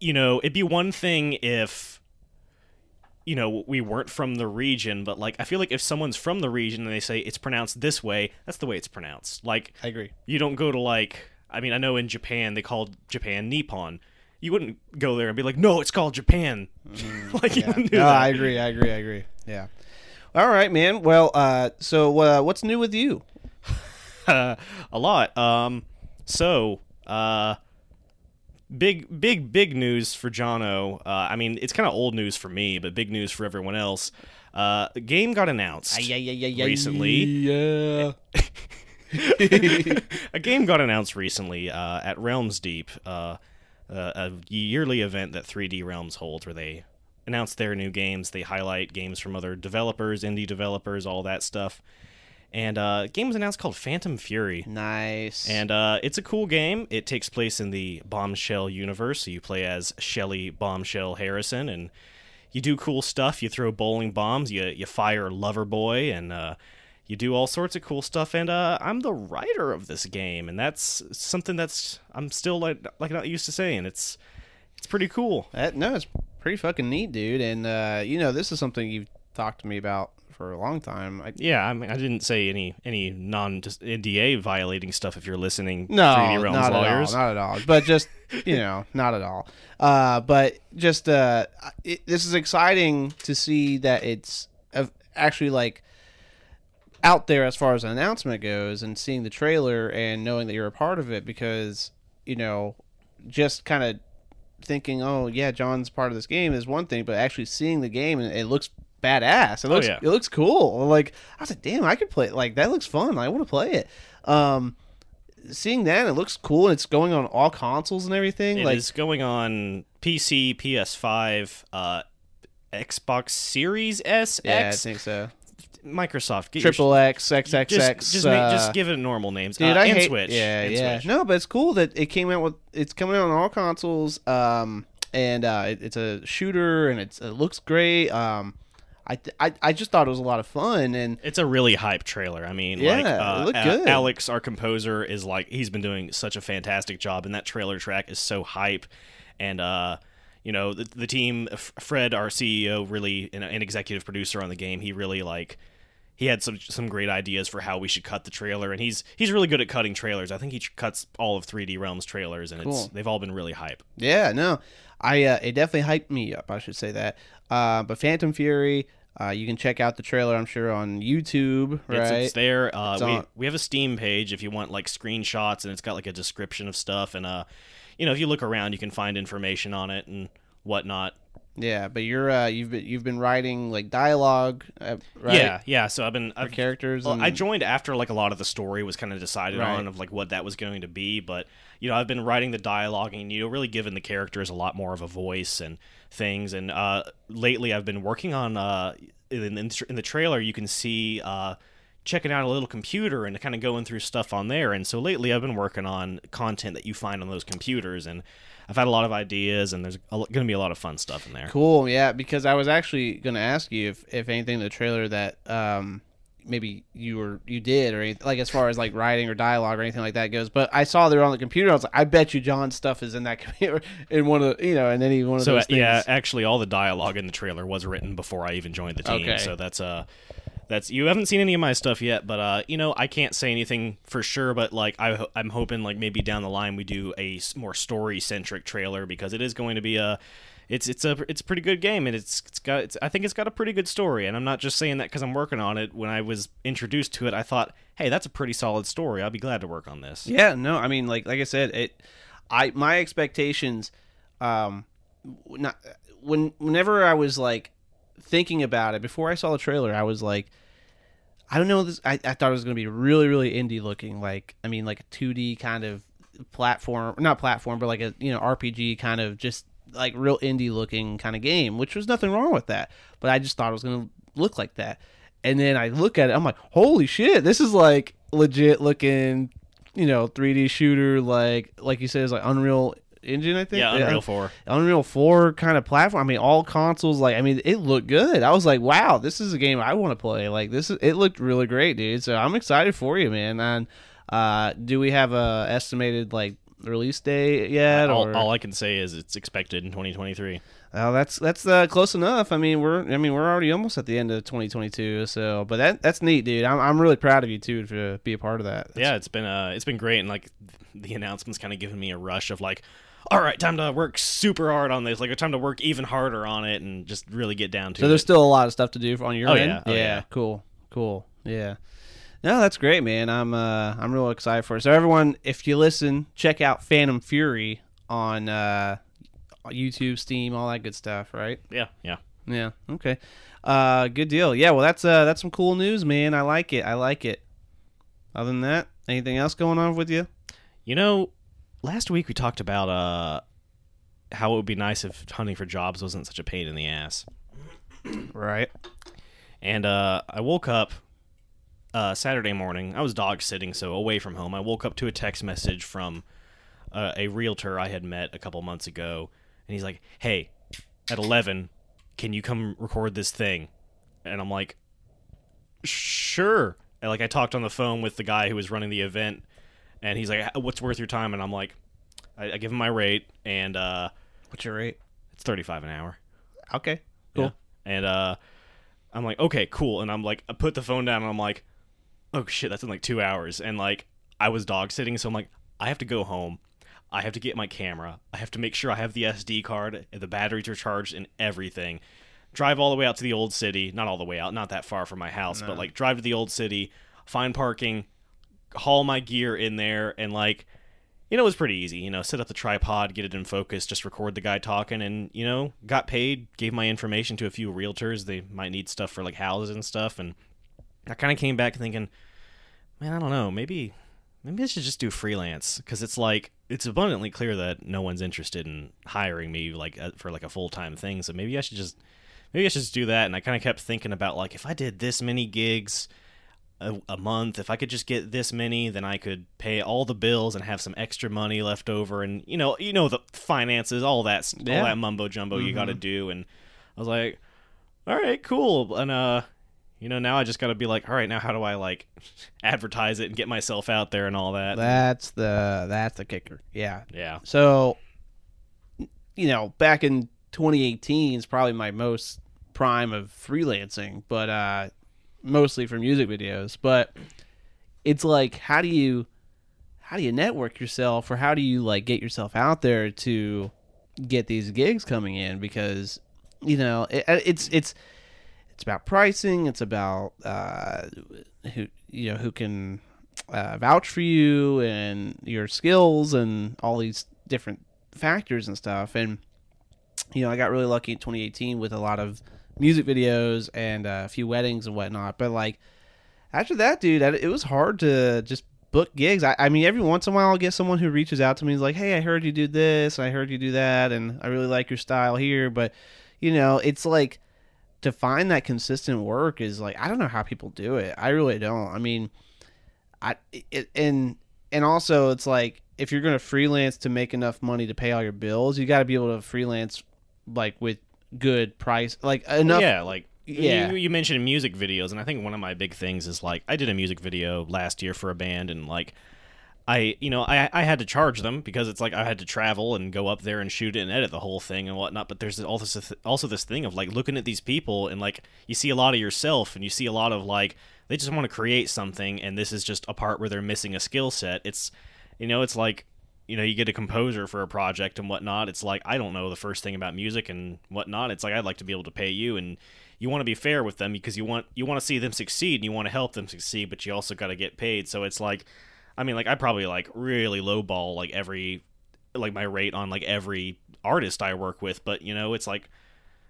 you know, it'd be one thing if you know, we weren't from the region, but like I feel like if someone's from the region and they say it's pronounced this way, that's the way it's pronounced. Like I agree. you don't go to like I mean, I know in Japan they called Japan Nippon. You wouldn't go there and be like, "No, it's called Japan." [laughs] like you Yeah. No, that. I agree. I agree. I agree. Yeah. All right, man. Well, uh, so uh, what's new with you? [laughs] a lot. Um, so, uh, big, big, big news for Jono. Uh, I mean, it's kind of old news for me, but big news for everyone else. Uh, the game got announced yeah, yeah, yeah, recently. Yeah. [laughs] [laughs] a game got announced recently uh, at Realms Deep, uh, uh, a yearly event that 3D Realms holds, where they announce their new games. They highlight games from other developers, indie developers, all that stuff. And uh, a game was announced called Phantom Fury. Nice. And uh, it's a cool game. It takes place in the Bombshell universe. So you play as Shelly Bombshell Harrison, and you do cool stuff. You throw bowling bombs. You you fire Loverboy, and uh, you do all sorts of cool stuff. And uh, I'm the writer of this game, and that's something that's I'm still like like not used to saying. It's it's pretty cool. That, no, it's pretty fucking neat, dude. And uh, you know, this is something you've talked to me about for a long time. I, Yeah, I mean, I didn't say any any non just NDA violating stuff. If you're listening, no, 3D Realms not lawyers. at all, not at all. But just you know, [laughs] not at all. Uh, but just uh, it, this is exciting to see that it's actually like out there as far as an announcement goes, and seeing the trailer and knowing that you're a part of it because you know, just kind of thinking, oh yeah, John's part of this game is one thing, but actually seeing the game and it looks badass. It looks yeah. it looks cool. Like I was like, damn, I could play it. Like that looks fun. I want to play it. Um, seeing that it looks cool. and It's going on all consoles and everything. It like is going on PC, PS5, uh, Xbox Series S, yeah, I X, think so. Microsoft. Get Triple X, XXX. just just, uh, just give it normal names. Dude, uh, I hate. Switch. Yeah, and yeah. Switch. No, but it's cool that it came out with. It's coming out on all consoles. Um, and uh, it, it's a shooter, and it's it looks great. Um, I, th- I I just thought it was a lot of fun, and It's a really hype trailer. I mean, Yeah, like, uh, looked good. Alex, our composer, is like he's been doing such a fantastic job, and that trailer track is so hype. And uh, you know, the, the team, Fred, our CEO, really, and an executive producer on the game, he really like he had some some great ideas for how we should cut the trailer, and he's he's really good at cutting trailers. I think he cuts all of 3D Realms trailers, and it's they've all been really hype. Yeah, no, I uh, it definitely hyped me up. I should say that. Uh, but Phantom Fury, uh, you can check out the trailer. I'm sure on YouTube, right? It's, it's there. Uh, It's we on- we have a Steam page if you want like screenshots, and it's got like a description of stuff, and uh, you know, if you look around, you can find information on it and whatnot. Yeah, but you're uh, you've been you've been writing like dialogue, uh, right? Yeah, yeah. So I've been I've, characters. well, and, I joined after like a lot of the story was kind of decided Right. on of like what that was going to be, but you know I've been writing the dialogue and you know really giving the characters a lot more of a voice and things. And uh, lately I've been working on uh, in, in, in the trailer you can see uh, checking out a little computer and kind of going through stuff on there. And so lately I've been working on content that you find on those computers and. I've had a lot of ideas, and there's going to be a lot of fun stuff in there. Cool, yeah. Because I was actually going to ask you if, if anything the trailer that um maybe you were you did or anything, like as far as like writing or dialogue or anything like that goes. But I saw there on the computer. I was like, I bet you John's stuff is in that [laughs] computer in one of the, you know, in any one of So those things. yeah, actually, all the dialogue in the trailer was written before I even joined the team. Okay. So that's uh, that's you haven't seen any of my stuff yet, but uh, you know, I can't say anything for sure. But like, I, I'm hoping like maybe down the line we do a more story centric trailer because it is going to be a. It's it's a it's a pretty good game and it's it's got it's, I think it's got a pretty good story and I'm not just saying that because I'm working on it. When I was introduced to it, I thought, hey, that's a pretty solid story. I'll be glad to work on this. Yeah, no, I mean, like like I said, it. I my expectations, um, not when whenever I was like thinking about it before I saw the trailer, I was like, I don't know this. I, I thought it was gonna be really really indie looking, like I mean, like a two D kind of platform, not platform, but like a you know RPG kind of just like real indie looking kind of game, which was nothing wrong with that. But I just thought it was gonna look like that. And then I look at it, I'm like, holy shit, this is like legit looking, you know, 3D shooter, like like you said, it's like Unreal Engine, I think. Yeah, Unreal Four. Unreal 4 kind of platform. I mean, all consoles, like, I mean, it looked good. I was like, wow, this is a game I want to play. Like, this is, it looked really great, dude. So I'm excited for you, man. And, uh, do we have a estimated, like, release date yet? All, all I can say is it's expected in 2023. Oh, that's that's uh, close enough. I mean, we're I mean we're already almost at the end of 2022. So, but that that's neat, dude. I'm I'm really proud of you too to be a part of that. yeah, it's been uh, it's been great, and like the announcements kind of giving me a rush of like, all right, time to work super hard on this, like time to work even harder on it, and just really get down to So it. there's still a lot of stuff to do on your Oh, end. yeah. Oh, yeah. cool, cool. Yeah. No, that's great, man. I'm uh I'm real excited for it. So everyone, if you listen, check out Phantom Fury on uh YouTube, Steam, all that good stuff, right? yeah, yeah. Yeah. Okay. Uh, good deal. Yeah. Well, that's uh that's some cool news, man. I like it. I like it. Other than that, anything else going on with you? You know, last week we talked about uh how it would be nice if hunting for jobs wasn't such a pain in the ass, Right. and uh, I woke up. Uh, Saturday morning, I was dog sitting, so away from home. I woke up to a text message from uh, a realtor I had met a couple months ago, and he's like, "Hey, at 11, can you come record this thing?" And I'm like, "Sure." And like I talked on the phone with the guy who was running the event, and he's like, "What's worth your time?" And I'm like, I, I give him my rate, and uh, What's your rate? it's 35 an hour. Okay. Cool. Yeah. And uh, I'm like, okay, cool. And I'm like, I put the phone down, and I'm like, oh shit, that's in like two hours. And like, I was dog sitting, so I'm like, I have to go home. I have to get my camera. I have to make sure I have the SD card, and the batteries are charged, and everything. Drive all the way out to the old city. Not all the way out, not that far from my house, but like drive to the old city, find parking, haul my gear in there, and like, you know, it was pretty easy. You know, set up the tripod, get it in focus, just record the guy talking, and you know, got paid. Gave my information to a few realtors. They might need stuff for like houses and stuff, and I kind of came back thinking, man, I don't know, maybe, maybe I should just do freelance because it's like it's abundantly clear that no one's interested in hiring me like for like a full time thing. So maybe I should just, maybe I should just do that. And I kind of kept thinking about like if I did this many gigs a, a month. If i could just get this many then i could pay all the bills and have some extra money left over. And you know you know the finances all that Yeah. all that mumbo jumbo you got to do. And i was like all right cool. And uh you know now i just got to be like all right now how do i like [laughs] advertise it and get myself out there and all that? That's the that's the kicker. Yeah. yeah. So, you know, back in 2018 is probably my most prime of freelancing, but uh, mostly for music videos. But it's like, how do you how do you network yourself, or how do you like get yourself out there to get these gigs coming in? Because you know, it, it's it's it's about pricing. It's about uh, who you know who can uh, vouch for you and your skills and all these different factors and stuff. And you know, I got really lucky in 2018 with a lot of music videos and uh, a few weddings and whatnot. But like after that, dude, it was hard to just book gigs. I, I mean, every once in a while, I'll get someone who reaches out to me and is like, "Hey, I heard you do this, and I heard you do that, and I really like your style here." But you know, it's like to find that consistent work is like I don't know how people do it. I really don't. I mean, I it, and and also it's like if you're going to freelance to make enough money to pay all your bills, you got to be able to freelance like with good price, like enough. yeah, like Yeah. You, you mentioned music videos, and I think one of my big things is like I did a music video last year for a band, and like I, you know, I I had to charge them because it's like I had to travel and go up there and shoot it and edit the whole thing and whatnot. But there's all this also this thing of like looking at these people and like you see a lot of yourself and you see a lot of like they just want to create something, and this is just a part where they're missing a skill set. It's you know, it's like you know, you get a composer for a project and whatnot. It's like I don't know the first thing about music and whatnot. It's like I'd like to be able to pay you, and you want to be fair with them because you want you want to see them succeed and you want to help them succeed, but you also got to get paid. So it's like, I mean, like I probably like really lowball like every like my rate on like every artist I work with, but you know, it's like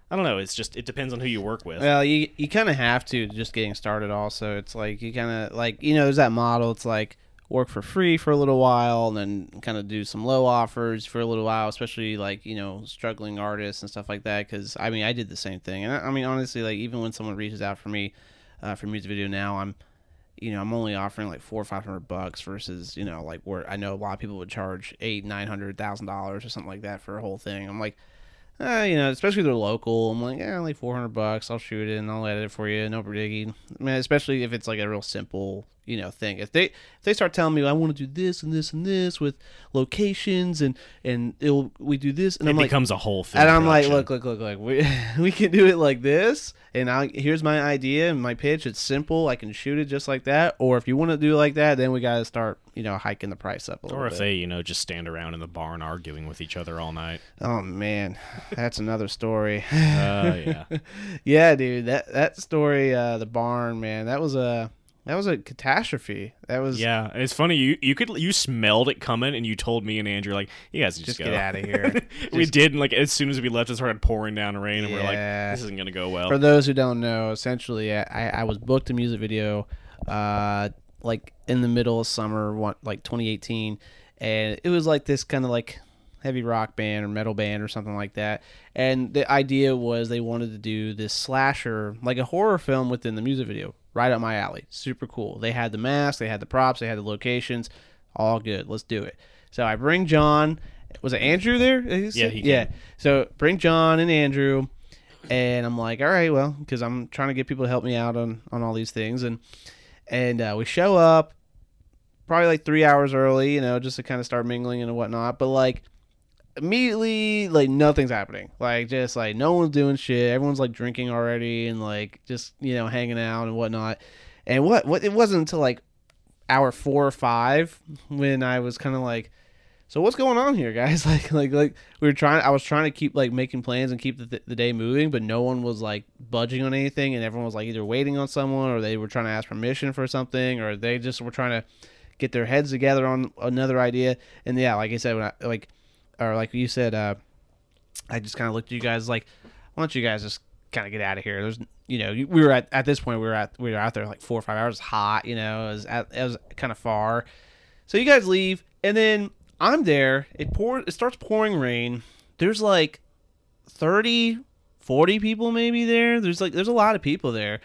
I don't know. It's just it depends on who you work with. Well, you you kind of have to just getting started. Also, it's like you kind of like you know there's that model. It's like work for free for a little while, and then kind of do some low offers for a little while, especially like you know struggling artists and stuff like that. Because I mean, I did the same thing, and I, I mean honestly, like even when someone reaches out for me uh, for music video now, I'm you know I'm only offering like four or five hundred bucks versus you know like where I know a lot of people would charge eight nine hundred thousand dollars or something like that for a whole thing. I'm like uh, you know, especially if they're local. I'm like, yeah, like 400 bucks. I'll shoot it and I'll edit it for you. No biggie. I mean, especially if it's like a real simple, you know, thing. If they if they start telling me I want to do this and this and this with locations and and it'll we do this and it I'm like, becomes a whole thing. and I'm like, look, look, look, look. We [laughs] we can do it like this, and I here's my idea and my pitch. It's simple. I can shoot it just like that. Or if you want to do it like that, then we got to start, you know, hiking the price up a little Or if bit. they, you know, just stand around in the barn arguing with each other all night. oh man, that's another story. Uh, yeah. [laughs] yeah, dude, that that story, uh, the barn, man, that was a that was a catastrophe. That was Yeah, it's funny. You you could you smelled it coming, and you told me and Andrew like, "You guys just, Just go. get outta here. [laughs] we Just- did, and like as soon as we left, it started pouring down rain, and we're like, "This isn't gonna go well." For those who don't know, essentially, I, I was booked a music video, uh, like in the middle of summer, one, like 2018, and it was like this kind of like heavy rock band or metal band or something like that. And the idea was they wanted to do this slasher, like a horror film within the music video, right up my alley. Super cool. They had the mask, they had the props, they had the locations, all good. Let's do it. So I bring John. Was it Andrew there? Yeah, he yeah. So bring John and Andrew and I'm like, all right, well, because I'm trying to get people to help me out on on all these things, and and uh, we show up probably like three hours early, you know, just to kind of start mingling and whatnot. But like immediately, like nothing's happening. Like just like no one's doing shit. Everyone's like drinking already and like just you know hanging out and whatnot. And what what it wasn't until like hour four or five when I was kind of like so what's going on here guys [laughs] like like like we were trying i was trying to keep like making plans and keep the, the day moving but no one was like budging on anything and everyone was like either waiting on someone or they were trying to ask permission for something or they just were trying to get their heads together on another idea and yeah like i said when I, like or like you said uh i just kind of looked at you guys like why don't you guys just kind of get out of here there's you know we were at at this point we were at we were out there like four or five hours hot you know it was at, it was kind of far so you guys leave, and then I'm there. It pour it starts pouring rain. There's like 30, 40 people maybe there. There's like there's a lot of people there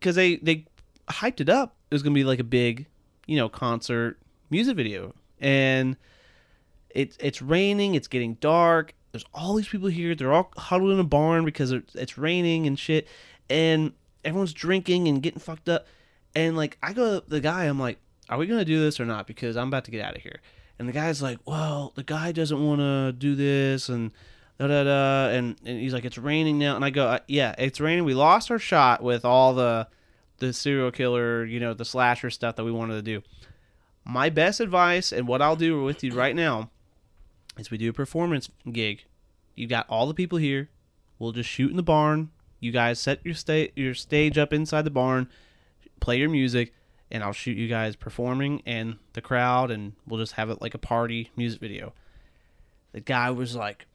because they they hyped it up. It was gonna be like a big, you know, concert music video, and it's it's raining. It's getting dark. There's all these people here. They're all huddled in a barn because it's raining and shit, and everyone's drinking and getting fucked up. And like I go to the guy, I'm like, "Are we gonna do this or not?" Because I'm about to get out of here. And the guy's like, "Well, the guy doesn't want to do this," and da da da. And, and he's like, "It's raining now." And I go, uh, "Yeah, it's raining. We lost our shot with all the the serial killer, you know, the slasher stuff that we wanted to do." My best advice and what I'll do with you right now is we do a performance gig. You got all the people here. We'll just shoot in the barn. You guys set your your stage up inside the barn, play your music, and I'll shoot you guys performing and the crowd, and we'll just have it like a party music video. The guy was like,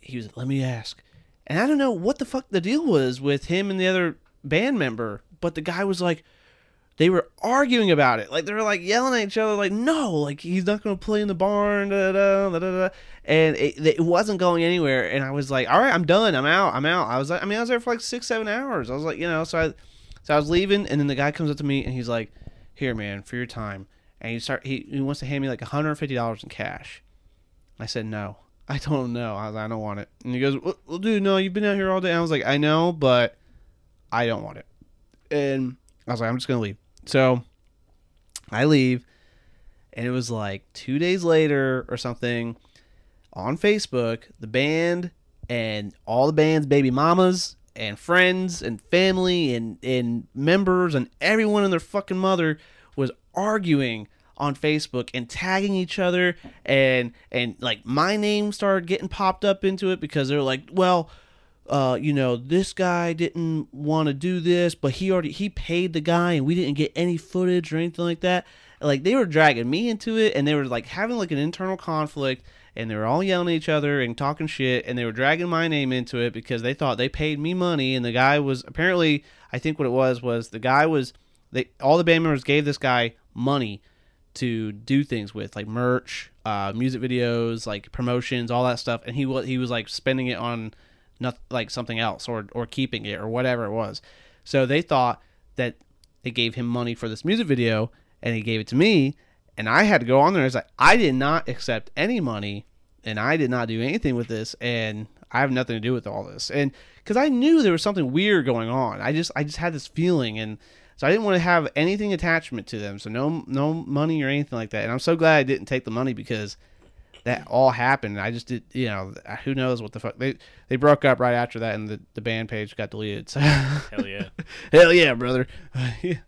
he was let me ask. And I don't know what the fuck the deal was with him and the other band member, but the guy was like they were arguing about it. Like they were like yelling at each other, like, no, like he's not gonna play in the barn, da da da da da. And it, it wasn't going anywhere. And I was like, all right, I'm done. I'm out. I'm out. I was like, I mean, I was there for like six, seven hours. I was like, you know, so I, so I was leaving, and then the guy comes up to me and he's like, here, man, for your time. And he start he, he wants to hand me like $150 in cash. I said no. I don't know. I was like, I don't want it. And he goes, well, dude, no, you've been out here all day. And I was like, I know, but I don't want it. And I was like, I'm just gonna leave. So I leave, and it was like two days later or something on Facebook, the band and all the band's baby mamas and friends and family and, and members and everyone and their fucking mother was arguing on Facebook and tagging each other and and like my name started getting popped up into it because they're like, well, uh, you know, this guy didn't want to do this, but he already he paid the guy and we didn't get any footage or anything like that. Like they were dragging me into it and they were like having like an internal conflict and they were all yelling at each other and talking shit and they were dragging my name into it because they thought they paid me money and the guy was apparently I think what it was was the guy was they all the band members gave this guy money to do things with like merch, uh, music videos, like promotions, all that stuff and he was he was like spending it on not like something else or or keeping it or whatever it was. So they thought that they gave him money for this music video and he gave it to me and I had to go on there and it's like I did not accept any money and I did not do anything with this and I have nothing to do with all this. And cuz I knew there was something weird going on. I just I just had this feeling and so I didn't want to have anything attachment to them. So no no money or anything like that. And I'm so glad I didn't take the money because that all happened. I just did, you know, who knows what the fuck they they broke up right after that, and the, the band page got deleted. So Hell yeah. [laughs] hell yeah, brother. [laughs]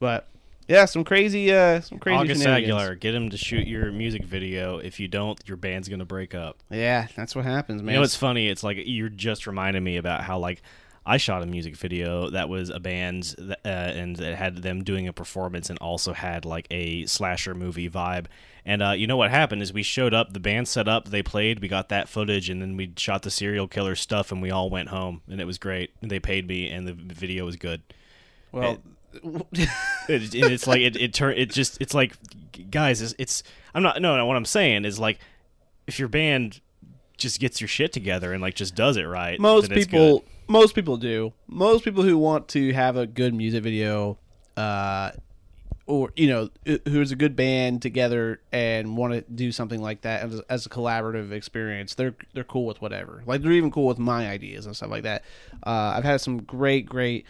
But yeah, some crazy, uh, some crazy August. Aguilar, get him to shoot your music video. If you don't, your band's gonna break up. Yeah, that's what happens, man. You know what's funny? It's like you're just reminding me about how like I shot a music video that was a band th- uh, and it had them doing a performance and also had like a slasher movie vibe. And uh, you know what happened is we showed up, the band set up, they played, we got that footage, and then we shot the serial killer stuff, and we all went home, and it was great. And they paid me, and the video was good. well, It, it- it's like it it turn it just it's like guys, it's, it's I'm not no no what I'm saying is like if your band just gets your shit together and like just does it right, most people. Most people do. Most people who want to have a good music video, uh, or you know, who's a good band together and want to do something like that as, as a collaborative experience, they're they're cool with whatever. Like they're even cool with my ideas and stuff like that. Uh, I've had some great, great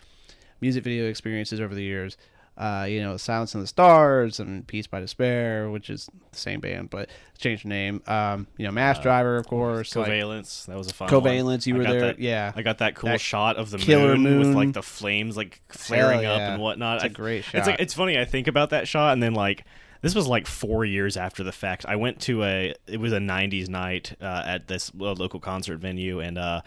music video experiences over the years. Uh, you know, Silence in the Stars and Peace by Despair, which is the same band but changed the name. Um, you know, Mass Driver, of course. like- Covalence, that was a fun one. Covalence, you were there. that- yeah, I got that cool That shot of the killer moon, with like the flames like flaring up and whatnot. It's a great It's like it's funny. I think about that shot and then like this was like four years after the fact. I went to a it was a '90s night uh, at this uh, local concert venue and. uh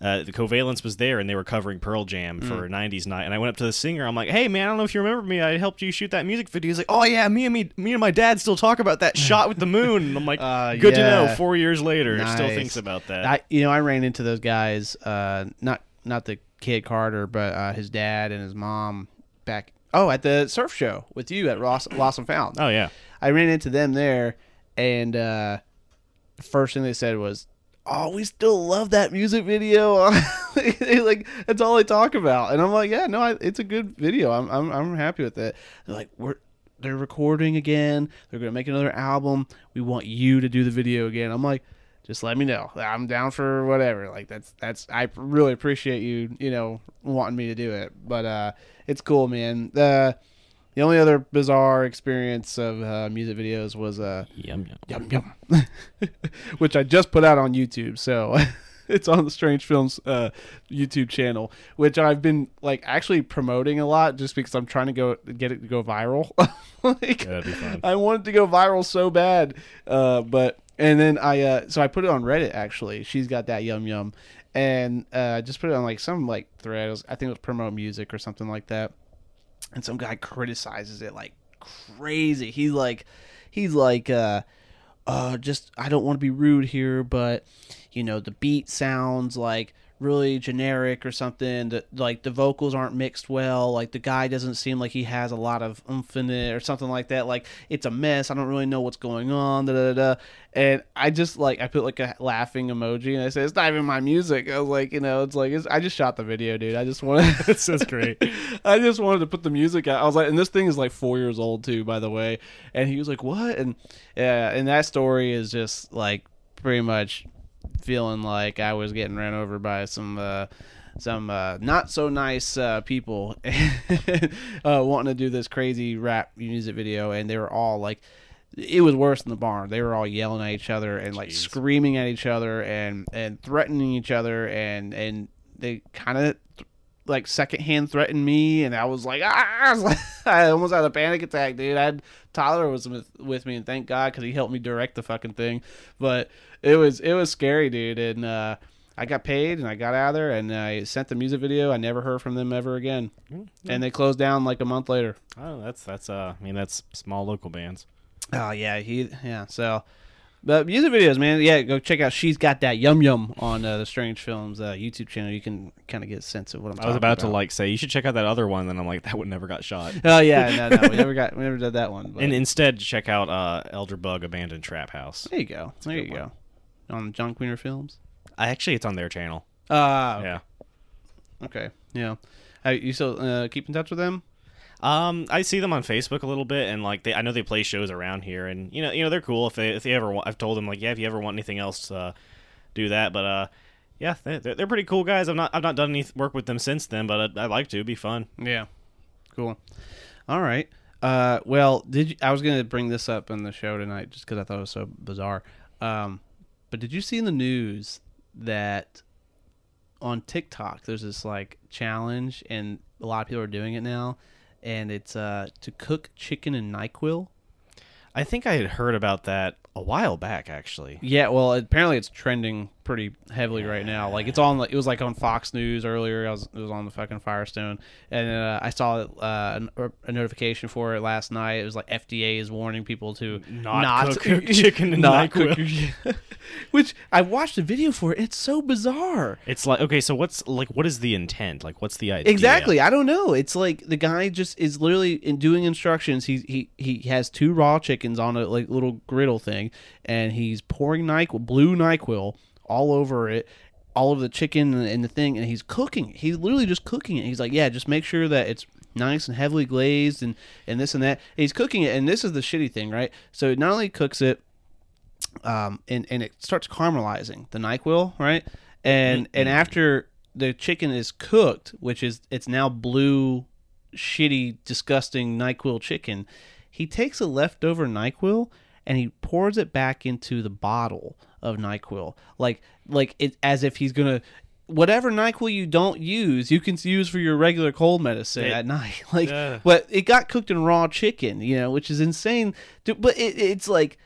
uh, the Covalence was there and they were covering Pearl Jam Mm. for 90s night. And I went up to the singer. I'm like, hey, man, I don't know if you remember me. I helped you shoot that music video. He's like, oh, yeah, me and me, me and my dad still talk about that [laughs] shot with the moon. And I'm like, Uh, good to know. Four years later, still thinks about that. I you know I ran into those guys. Uh, not not the kid Carter, but uh, his dad and his mom back. Oh, at the surf show with you at Ross Lost and Found. oh, yeah. I ran into them there, and uh, the first thing they said was, "Oh, we still love that music video." [laughs] Like that's all they talk about, and I'm like, "Yeah, no, I, it's a good video. I'm I'm I'm happy with it." They're like, "We're." They're recording again. They're gonna make another album. We want you to do the video again. I'm like, just let me know. I'm down for whatever. Like that's that's I really appreciate you, you know, wanting me to do it. But uh it's cool, man. The the only other bizarre experience of uh, music videos was uh Yum, yum. yum yum, [laughs] which I just put out on YouTube. So [laughs] it's on the Strange Films uh, YouTube channel, which I've been like actually promoting a lot just because I'm trying to go get it to go viral. [laughs] like, Yeah, that'd be fun. I wanted to go viral so bad, uh, but and then I uh, so I put it on Reddit actually. She's got that yum yum, and uh, just put it on like some like thread. I think it was promote music or something like that. And some guy criticizes it like crazy. He's like, he's like, uh, uh, just I don't want to be rude here, but you know the beat sounds like really generic or something. That like the vocals aren't mixed well. Like the guy doesn't seem like he has a lot of oomph in it or something like that. Like it's a mess. I don't really know what's going on. Da da da. And I just like I put like a laughing emoji and I said it's not even my music. I was like, you know, it's like it's, I just shot the video, dude. I just wanted. [laughs] This is great. [laughs] I just wanted to put the music out. I was like, and this thing is like four years old too, by the way. And he was like, "What?" And yeah, and that story is just like pretty much feeling like I was getting ran over by some uh, some uh, not so nice uh, people [laughs] uh, wanting to do this crazy rap music video, and they were all like. It was worse than the barn. They were all yelling at each other and like Jeez. screaming at each other and and threatening each other and and they kind of like secondhand threatened me, and I was like, ah! [laughs] I, was like, I almost had a panic attack, dude. I had Tyler was with, with me, and thank God because he helped me direct the fucking thing. But it was it was scary, dude. And uh, I got paid, and I got out of there, and I sent the music video. I never heard from them ever again, and they closed down like a month later. Oh, that's that's uh, I mean that's small local bands. Oh yeah, he yeah. So, but music videos, man. Yeah, go check out. She's got that yum yum on uh, the Strange Films uh, YouTube channel. You can kind of get a sense of what I'm. I was talking about to like say you should check out that other one, and I'm like that one never got shot. [laughs] Oh yeah, no, no, we [laughs] never got, we never did that one. But and instead, check out uh, Elder Bug Abandoned Trap House. there you go. There you one. go. On John Queener Films. I actually, it's on their channel. Ah, Yeah. okay, yeah. Uh, you still uh, keep in touch with them? Um, I see them on Facebook a little bit, and like they, I know they play shows around here, and you know, you know, they're cool. If they, if they ever, want, I've told them like, yeah, if you ever want anything else, uh, do that. But uh, yeah, they, they're, they're pretty cool guys. I've not, I've not done any work with them since then, but I'd, I'd like to. It'd be fun. Yeah. Cool. All right. Uh, well, did you, I was going to bring this up in the show tonight just because I thought it was so bizarre. Um, but did you see in the news that on TikTok there's this like challenge and a lot of people are doing it now, and it's uh, to cook chicken in Nyquil. I think I had heard about that a while back, actually. Yeah, well, apparently it's trending pretty heavily right now. Like it's on, it was like on Fox News earlier. I was, it was on the fucking Firestone, and uh, I saw uh, an- a notification for it last night. It was like FDA is warning people to Not cook [laughs] chicken in not NyQuil. cook- [laughs] Which I watched a video for. it. It's so bizarre. It's like okay, so what's like, what is the intent? Like, what's the idea? Exactly. I don't know. It's like the guy just is literally in doing instructions. He he he has two raw chickens on a like little griddle thing, and he's pouring Nyquil, blue Nyquil, all over it, all over the chicken and, the thing, and he's cooking. it. He's literally just cooking it. He's like, yeah, just make sure that it's nice and heavily glazed and and this and that. And he's cooking it, and this is the shitty thing, right? So it not only cooks it, um, and and it starts caramelizing the Nyquil, right? And and after the chicken is cooked, which is it's now blue, shitty, disgusting Nyquil chicken, he takes a leftover Nyquil and he pours it back into the bottle of Nyquil, like like it as if he's gonna. Whatever Nyquil you don't use, you can use for your regular cold medicine It- at night. [laughs] Like, Ugh. but it got cooked in raw chicken, you know, which is insane. But it, it's like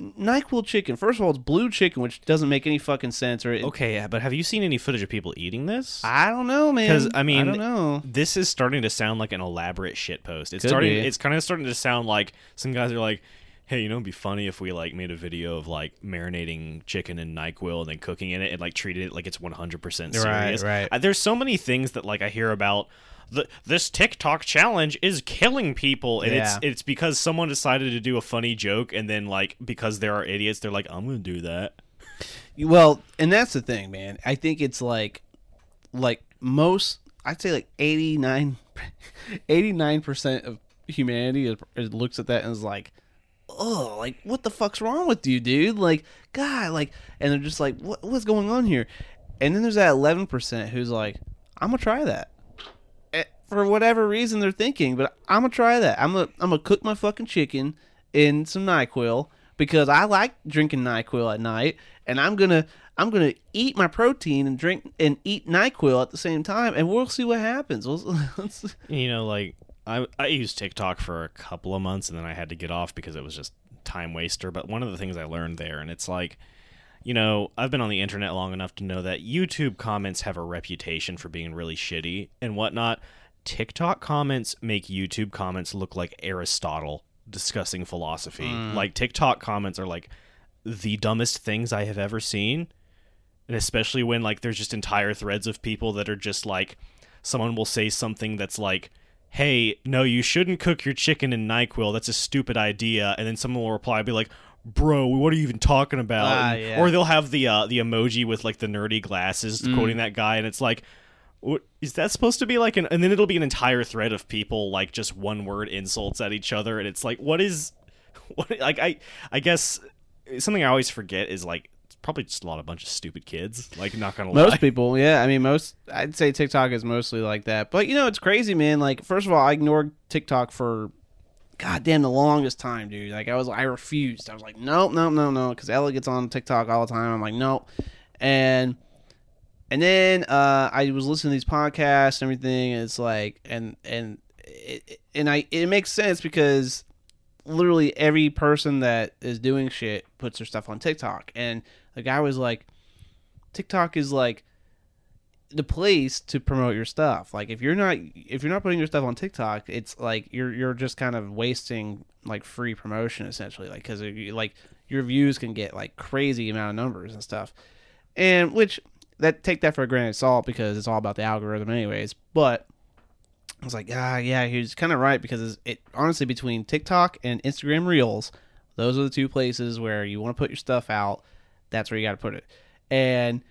Nyquil chicken. First of all, it's blue chicken, which doesn't make any fucking sense. Or it, Okay, yeah, but have you seen any footage of people eating this? I don't know, man. 'Cause, I mean, I don't know. this is starting to sound like an elaborate shit post. It's Could starting. be. It's kind of starting to sound like some guys are like, "Hey, you know, it'd be funny if we like made a video of like marinating chicken in Nyquil and then cooking in it and like treated it like it's one hundred percent serious." right. Uh, There's so many things that like I hear about. The, this TikTok challenge is killing people, and Yeah. it's it's because someone decided to do a funny joke, and then like because there are idiots, they're like, "I'm gonna do that." Well, and that's the thing, man. I think it's like, like most, I'd say like 89 [laughs] percent of humanity is, is looks at that and is like, oh, like what the fuck's wrong with you, dude? Like, God, like, and they're just like, what, what's going on here? And then there's that eleven percent who's like, I'm gonna try that. For whatever reason they're thinking, but I'm gonna try that. I'm gonna I'm gonna cook my fucking chicken in some Nyquil because I like drinking Nyquil at night, and I'm gonna I'm gonna eat my protein and drink and eat Nyquil at the same time, and we'll see what happens. We'll, [laughs] you know like I, I used tiktok for a couple of months and then i had to get off because it was just time waster but one of the things i learned there and it's like you know i've been on the internet long enough to know that youtube comments have a reputation for being really shitty and whatnot tiktok comments make youtube comments look like aristotle discussing philosophy. Mm. Like TikTok comments are like the dumbest things I have ever seen. And especially when like there's just entire threads of people that are just like someone will say something that's like hey, no, you shouldn't cook your chicken in NyQuil. That's a stupid idea. And then someone will reply, be like, bro, what are you even talking about? Ah, And- yeah. Or they'll have the uh, the emoji with like the nerdy glasses Mm. quoting that guy, and it's like, is that supposed to be like an? And then it'll be an entire thread of people like just one word insults at each other, and it's like, what is, [laughs] what? Like I, I guess something I always forget is like it's probably just a lot of bunch of stupid kids. Like not gonna lie. Most people, yeah. I mean, most. I'd say TikTok is mostly like that. But you know, it's crazy, man. Like, first of all, I ignored TikTok for, goddamn, the longest time, dude. Like, I was, I refused. I was like, nope, nope, no, no, because Ella gets on TikTok all the time. I'm like, nope, and and then uh, I was listening to these podcasts and everything. And it's like, and and it, and I it makes sense because literally every person that is doing shit puts their stuff on TikTok, and the guy was like. TikTok is like the place to promote your stuff. Like if you're not if you're not putting your stuff on TikTok, it's like you're you're just kind of wasting like free promotion essentially. Like because like your views can get like crazy amount of numbers and stuff, and which that take that for a grain of salt because it's all about the algorithm anyways. But I was like, ah, yeah, he's kind of right because it honestly between TikTok and Instagram Reels, those are the two places where you want to put your stuff out. That's where you got to put it. And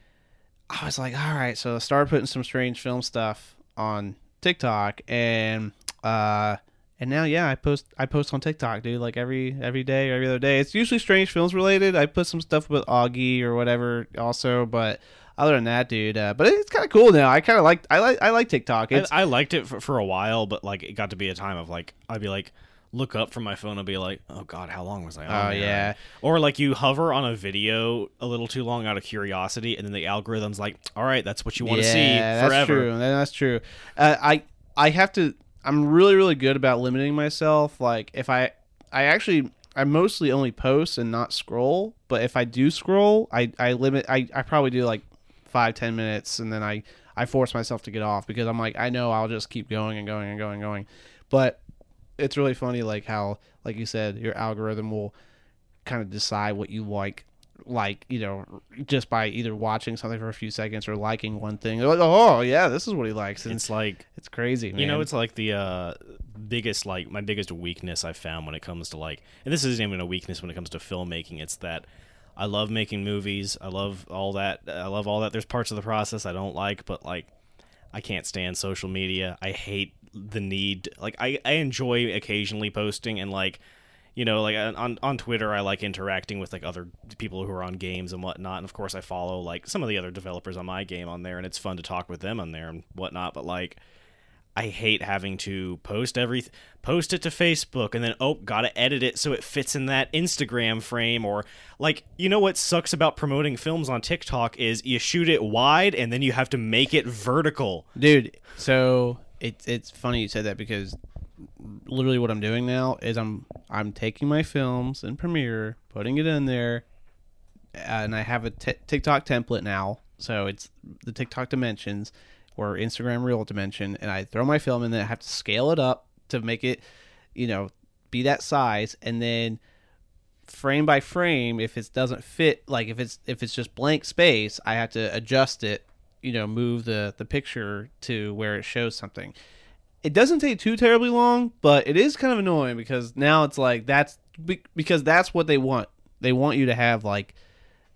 I was like, all right, so I started putting some strange film stuff on TikTok, and uh, and now yeah, I post I post on TikTok, dude, like every every day every other day. It's usually strange films related. I put some stuff with Augie or whatever also, but other than that, dude, uh, but it's kind of cool now. I kind of like I like I like TikTok. I, I liked it for, for a while, but like it got to be a time of like I'd be like look up from my phone and be like, oh god, how long was I? on Oh, there?" yeah. Or like you hover on a video a little too long out of curiosity, and then the algorithm's like, all right, that's what you want to see that's true. That's true. Uh, I I have to. I'm really really good about limiting myself. Like if I I actually I mostly only post and not scroll. But if I do scroll, I I limit. I I probably do like five ten minutes, and then I I force myself to get off because I'm like I know I'll just keep going and going and going and going. But it's really funny like how like you said your algorithm will kind of decide what you like like you know just by either watching something for a few seconds or liking one thing like oh yeah this is what he likes and it's, like it's crazy man. you know, it's like the uh, biggest like my biggest weakness I found when it comes to like, and this isn't even a weakness when it comes to filmmaking. It's that I love making movies. I love all that. I love all that. There's parts of the process I don't like, but like I can't stand social media. I hate the need. Like I, I enjoy occasionally posting and like, you know, like on on Twitter, I like interacting with like other people who are on games and whatnot. And of course, I follow like some of the other developers on my game on there, and it's fun to talk with them on there and whatnot. But like, I hate having to post every post it to Facebook and then oh, gotta edit it so it fits in that Instagram frame or like you know what sucks about promoting films on TikTok is you shoot it wide and then you have to make it vertical. dude so it's it's funny you said that because literally what i'm doing now is i'm i'm taking my films in premiere putting it in there uh, and i have a t- tiktok template now so it's the tiktok dimensions or instagram reel dimension and i throw my film in there i have to scale it up to make it you know be that size and then frame by frame if it doesn't fit like if it's if it's just blank space i have to adjust it you know move the the picture to where it shows something. It doesn't take too terribly long but it is kind of annoying because now it's like that's because that's what they want. They want you to have like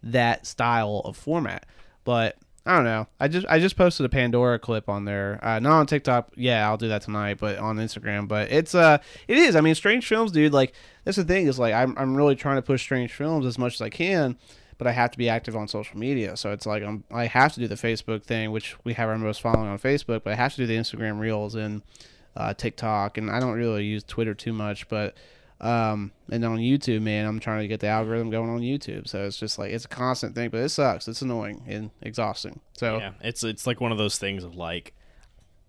that style of format. But i don't know. I just i just posted a pandora clip on there. Uh, not on tiktok. Yeah i'll do that tonight but on instagram. But it's uh it is. I mean strange films dude like that's the thing is like i'm, I'm really trying to push strange films as much as i can but I have to be active on social media. So it's like I'm, I have to do the Facebook thing, which we have our most following on Facebook, but I have to do the Instagram Reels and uh, TikTok, and I don't really use Twitter too much, but um, and on YouTube, man, I'm trying to get the algorithm going on YouTube. So it's just like it's a constant thing, but it sucks. It's annoying and exhausting. So Yeah, it's it's like one of those things of like,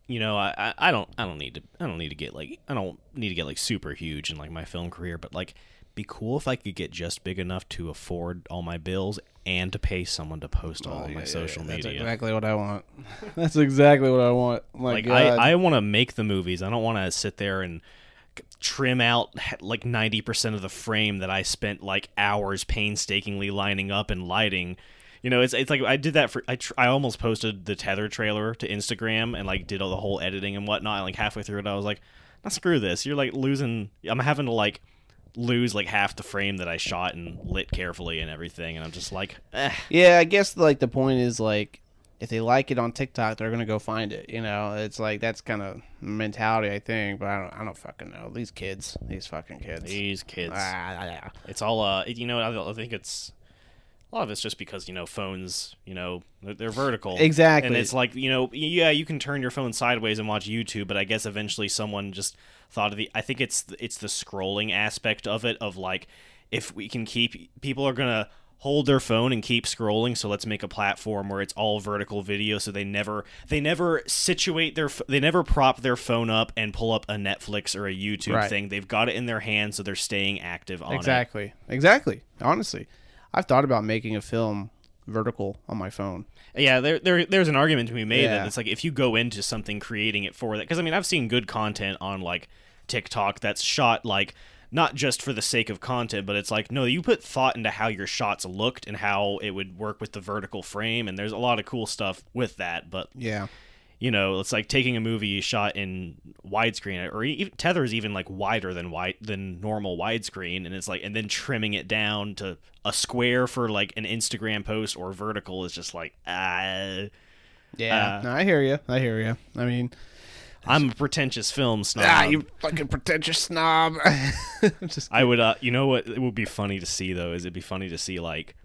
you know, I, I don't I don't need to I don't need to get like I don't need to get like super huge in like my film career, but like be cool if I could get just big enough to afford all my bills and to pay someone to post all of my social that's media. That's exactly what I want. [laughs] that's exactly what I want. My like God. I, I want to make the movies. I don't want to sit there and trim out like 90% of the frame that I spent like hours painstakingly lining up and lighting. You know, it's it's like I did that for I tr- I almost posted the tether trailer to Instagram and like did all the whole editing and whatnot. And, like halfway through it, I was like, "Now screw this! You're like losing. I'm having to like lose like half the frame that I shot and lit carefully and everything." And I'm just like, eh. Yeah, I guess like the point is like if they like it on TikTok, they're gonna go find it. You know, it's like that's kind of mentality, I think. But I don't, I don't fucking know these kids, these fucking kids. these kids. Ah. It's all uh, you know. I, think it's a lot of it's just because you know phones, you know, they're, they're vertical. Exactly. And it's like you know, yeah, you can turn your phone sideways and watch YouTube, but I guess eventually someone just thought of the. I think it's it's the scrolling aspect of it of like if we can keep people are gonna hold their phone and keep scrolling so let's make a platform where it's all vertical video so they never they never situate their they never prop their phone up and pull up a Netflix or a YouTube Right. thing they've got it in their hand so they're staying active on it Exactly. Exactly. Honestly, I've thought about making a film vertical on my phone. Yeah, there, there, there's an argument to be made Yeah. that it's like if you go into something creating it for that, because I mean I've seen good content on like TikTok that's shot like not just for the sake of content, but it's like no, you put thought into how your shots looked and how it would work with the vertical frame, and there's a lot of cool stuff with that. But Yeah. you know, it's like taking a movie shot in widescreen, or even Tether is even like wider than wide than normal widescreen, and it's like, and then trimming it down to a square for like an Instagram post or vertical is just like, ah. Yeah. Uh, no, I hear you. I hear you. I mean, I'm a pretentious film snob. ah, you fucking pretentious snob. I'm [laughs] just I would, uh, you know what? It would be funny to see though. Is it'd be funny to see like,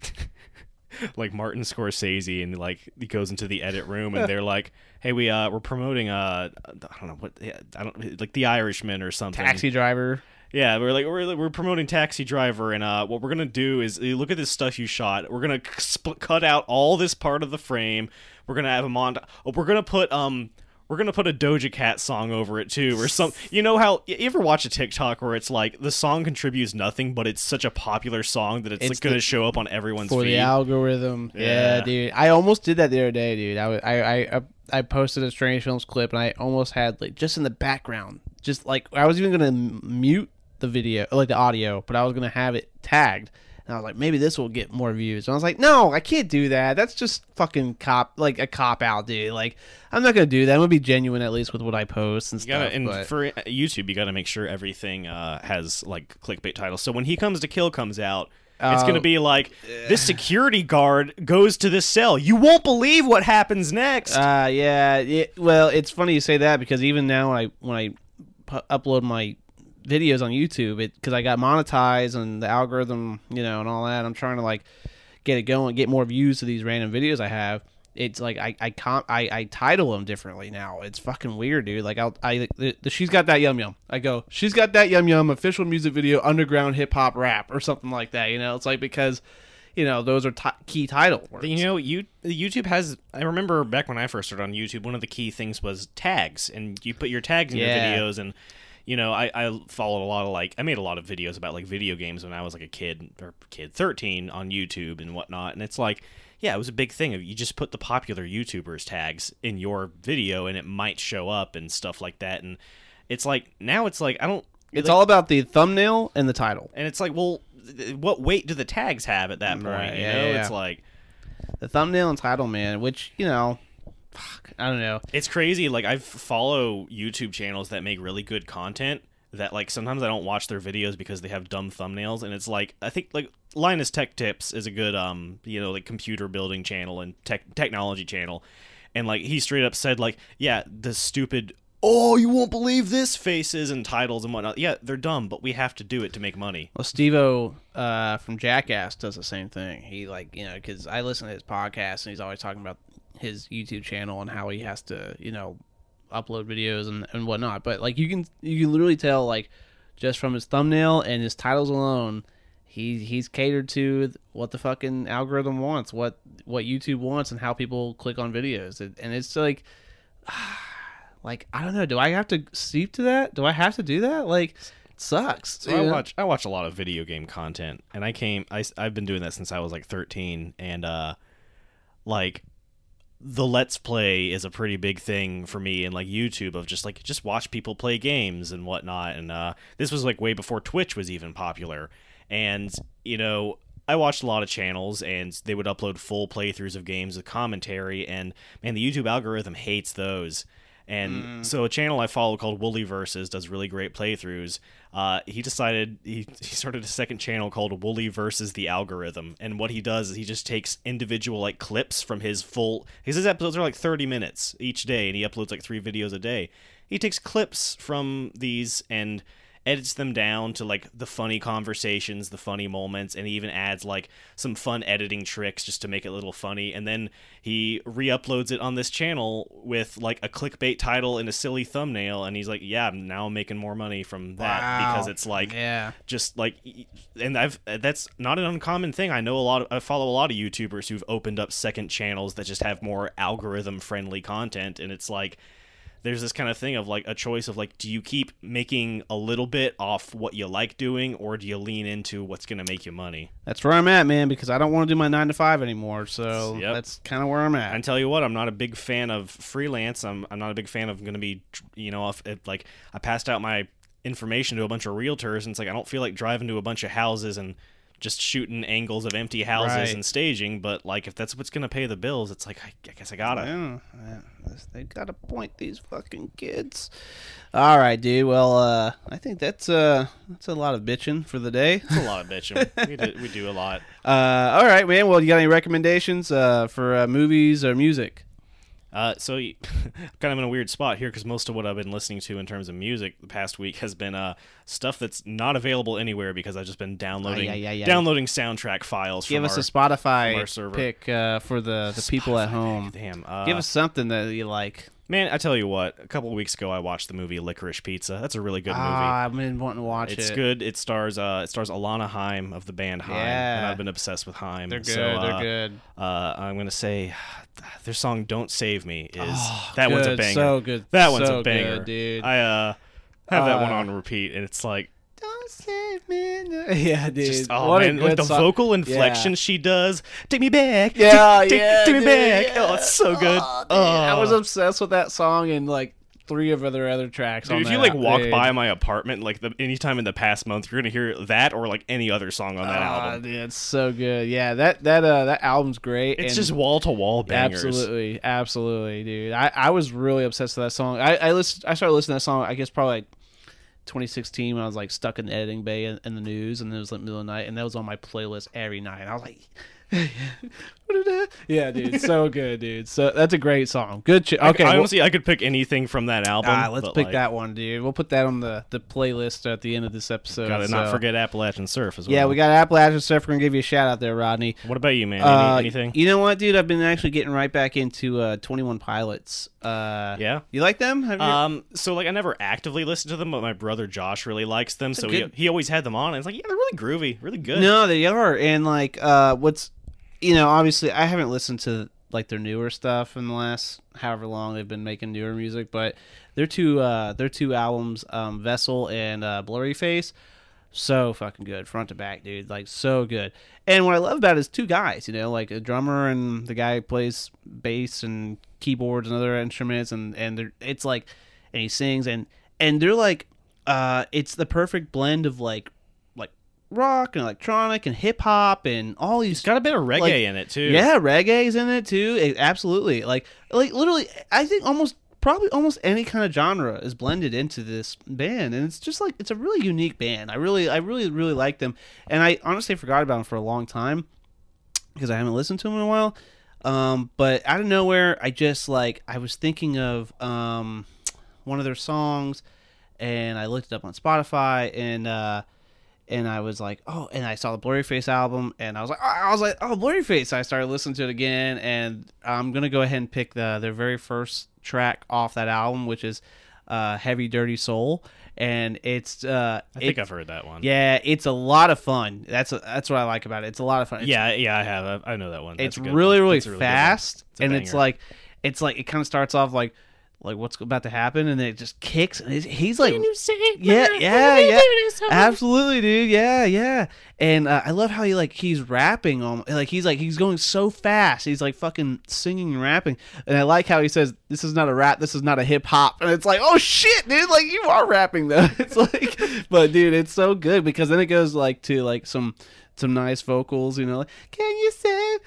[laughs] like Martin Scorsese and like he goes into the edit room and they're like, "Hey, we uh, we're promoting uh, I don't know what, I don't like the Irishman or something." taxi driver. Yeah, we're like we're we're promoting Taxi Driver, and uh, what we're gonna do is look at this stuff you shot. We're gonna split, cut out all this part of the frame. We're gonna have a mont. Oh, we're gonna put um. We're gonna put a Doja Cat song over it too, or some. You know how you ever watch a TikTok where it's like the song contributes nothing, but it's such a popular song that it's, It's like gonna show up on everyone's for feed. the algorithm. Yeah. Yeah. dude. I almost did that the other day, dude. I I I uh, I posted a Strange Films clip, and I almost had like just in the background, just like I was even gonna mute the video, like the audio, but I was gonna have it tagged. And I was like, maybe this will get more views. And I was like, no, I can't do that. That's just fucking cop, like a cop out, dude. Like, I'm not gonna do that. I'm gonna be genuine at least with what I post and You gotta, stuff. and but- for YouTube, you gotta make sure everything uh, has like clickbait titles. So when he comes to kill comes out, it's Oh. gonna be like this security guard goes to this cell. You won't believe what happens next. Uh, yeah, it, well, it's funny you say that because even now when I when I pu- upload my videos on YouTube, it because I got monetized and the algorithm, you know, and all that, I'm trying to like get it going, get more views to these random videos I have. It's like I I comp, I, I title them differently now. It's fucking weird, dude. Like I'll I the, the, she's got that yum yum. I go she's got that yum yum official music video underground hip hop rap or something like that. You know, it's like because you know those are ti key title words. you know, you YouTube has. I remember back when I first started on YouTube, one of the key things was tags, and you put your tags in Yeah. your videos, and you know, I, I followed a lot of like I made a lot of videos about like video games when I was like a kid or kid thirteen on YouTube and whatnot, and it's like. Yeah, it was a big thing. You just put the popular YouTubers tags in your video, and it might show up and stuff like that. And it's like now it's like I don't. It's like- all about the thumbnail and the title. and it's like, well, what weight do the tags have at that point? Right, you yeah, know, yeah, it's like The thumbnail and title, man, which, you know, fuck, I don't know. it's crazy. Like I follow YouTube channels that make really good content. That like sometimes I don't watch their videos because they have dumb thumbnails, and it's like I think like Linus Tech Tips is a good um you know like computer building channel and tech technology channel, and like he straight up said like yeah the stupid oh you won't believe this faces and titles and whatnot yeah they're dumb but we have to do it to make money. Well, Steve-O uh, from Jackass does the same thing. He, like, you know, because I listen to his podcast and he's always talking about his YouTube channel and how he has to, you know, upload videos and, and whatnot. But, like, you can you can literally tell, like, just from his thumbnail and his titles alone, he he's catered to what the fucking algorithm wants, what what YouTube wants, and how people click on videos. And it's like, [sighs] like I don't know. Do I have to steep to that? Do I have to do that? Like, it sucks. So I know? watch I watch a lot of video game content, and I came I have been doing that since I was like 13, and uh, like the let's play is a pretty big thing for me and like YouTube of just like just watch people play games and whatnot. And uh, this was like way before Twitch was even popular. And you know, I watched a lot of channels and they would upload full playthroughs of games with commentary. And man, the YouTube algorithm hates those. And so a channel I follow called Woolie Versus does really great playthroughs. Uh, he decided he, he started a second channel called Woolie Versus the Algorithm. And what he does is he just takes individual like clips from his full his, his episodes are like 30 minutes each day and he uploads like three videos a day. He takes clips from these and edits them down to like the funny conversations, the funny moments, and he even adds like some fun editing tricks just to make it a little funny. And then he re-uploads it on this channel with like a clickbait title and a silly thumbnail, and he's like, "Yeah, now I'm making more money from that Wow. because it's like Yeah. just like and i've that's not an uncommon thing i know a lot of i follow a lot of youtubers who've opened up second channels that just have more algorithm friendly content and it's like there's this kind of thing of like a choice of like do you keep making a little bit off what you like doing or do you lean into what's going to make you money That's where I'm at, man, because I don't want to do my nine to five anymore. So Yep. that's kind of where I'm at. and tell you what i'm not a big fan of freelance i'm, I'm not a big fan of going to be you know if, if like i passed out my information to a bunch of realtors and it's like i don't feel like driving to a bunch of houses and just shooting angles of empty houses Right. and staging but like if that's what's going to pay the bills it's like i, I guess i gotta yeah, they gotta point. These fucking kids. All right, dude. Well, uh, I think that's uh, that's a lot of bitching for the day. it's a lot of [laughs] bitching we, do, we do a lot Uh, all right, man. Well, you got any recommendations uh, for uh, movies or music? Uh, so y- [laughs] kind of in a weird spot here because most of what I've been listening to in terms of music the past week has been uh, stuff that's not available anywhere because I've just been downloading downloading soundtrack files. Give us our, a Spotify from our server. pick uh, for the, the people at home. pick, Damn. Uh, Give us something that you like. Man. I tell you what. A couple of weeks ago, I watched the movie Licorice Pizza. That's a really good movie. Ah, I've been wanting to watch It's it. It's good. It stars uh, it stars Alana Haim of the band Haim, and Yeah. I've been obsessed with Haim. They're good. So, uh, they're good. Uh, I'm gonna say [sighs] their song "Don't Save Me" is Oh, that one's a good, banger. So good. That one's so a banger, good, dude. I uh have that one Uh, on repeat, and it's like [laughs] Yeah, dude. just oh what man, like the song. vocal inflection she does. Take me back. Yeah, take, take- yeah, take me dude, back. yeah. Oh, it's so good. Oh, Oh. I was obsessed with that song and like three of other other tracks. Dude, if you like walk dude. by my apartment, like the anytime in the past month, you're gonna hear that or like any other song on that album. dude, it's so good. Yeah, that that uh that album's great. It's and just wall to wall bangers. absolutely, absolutely, dude. I, I was really obsessed with that song. I I listened. I started listening to that song. I guess probably like 2016 when I was like stuck in the editing bay in, in the news, and it was like middle of the night, and that was on my playlist every night. And I was like. [laughs] [laughs] yeah, dude, so [laughs] good, dude. So that's a great song. Good. Ch- okay, I, well- honestly, I could pick anything from that album. Ah, let's pick like, that one, dude. We'll put that on the, the playlist at the end of this episode. Gotta not forget Appalachian Surf as well. Yeah, we got Appalachian Surf. We're gonna give you a shout out there, Rodney. What about you, man? Any, Uh, anything? You know what, dude? I've been actually getting right back into uh, Twenty One Pilots. Uh, Yeah. you like them? You? Um, so like I never actively listened to them, but my brother Josh really likes them, so good- he, he always had them on. And it's like, yeah, they're really groovy, really good. no, they are. And like, uh, what's you know, obviously, I haven't listened to like their newer stuff in the last however long they've been making newer music, but their two uh, their two albums, um, Vessel and uh, Blurryface. So fucking good, front to back, dude. Like so good. And what I love about it is two guys, you know, like a drummer and the guy who plays bass and keyboards and other instruments, and and they're, it's like, and he sings and and they're like, uh, it's the perfect blend of like, like rock and electronic and hip hop and all these It's got a bit of reggae Like, in it too. yeah, reggae's in it too. It- absolutely. Like like literally I think almost probably almost any kind of genre is blended into this band and it's just like it's a really unique band. I really I really really like them and I honestly forgot about them for a long time because I haven't listened to them in a while. Um, but out of nowhere I just like I was thinking of um one of their songs and I looked it up on Spotify and uh and I was like, oh, and I saw the Blurryface album, and I was like, I was like, oh, Blurryface. I started listening to it again, and I'm gonna go ahead and pick the their very first track off that album, which is uh, "Heavy Dirty Soul," and it's uh, I think I've heard that one. yeah, it's a lot of fun. That's that's what I like about it. It's a lot of fun. It's, yeah, yeah, I have. I, I know that one. That's it's really one. really a fast, It's a and it's like, it's like it kind of starts off like like what's about to happen, and then it just kicks, and he's, he's like, say yeah, yeah, yeah, absolutely, dude, yeah, yeah. And uh, I love how he like he's rapping on, like he's like he's going so fast, he's like fucking singing and rapping, and I like how he says, "This is not a rap, this is not a hip hop," and it's like, oh shit, dude, like you are rapping though. [laughs] It's like, but dude, it's so good because then it goes like to like some some nice vocals, you know, like, can you say?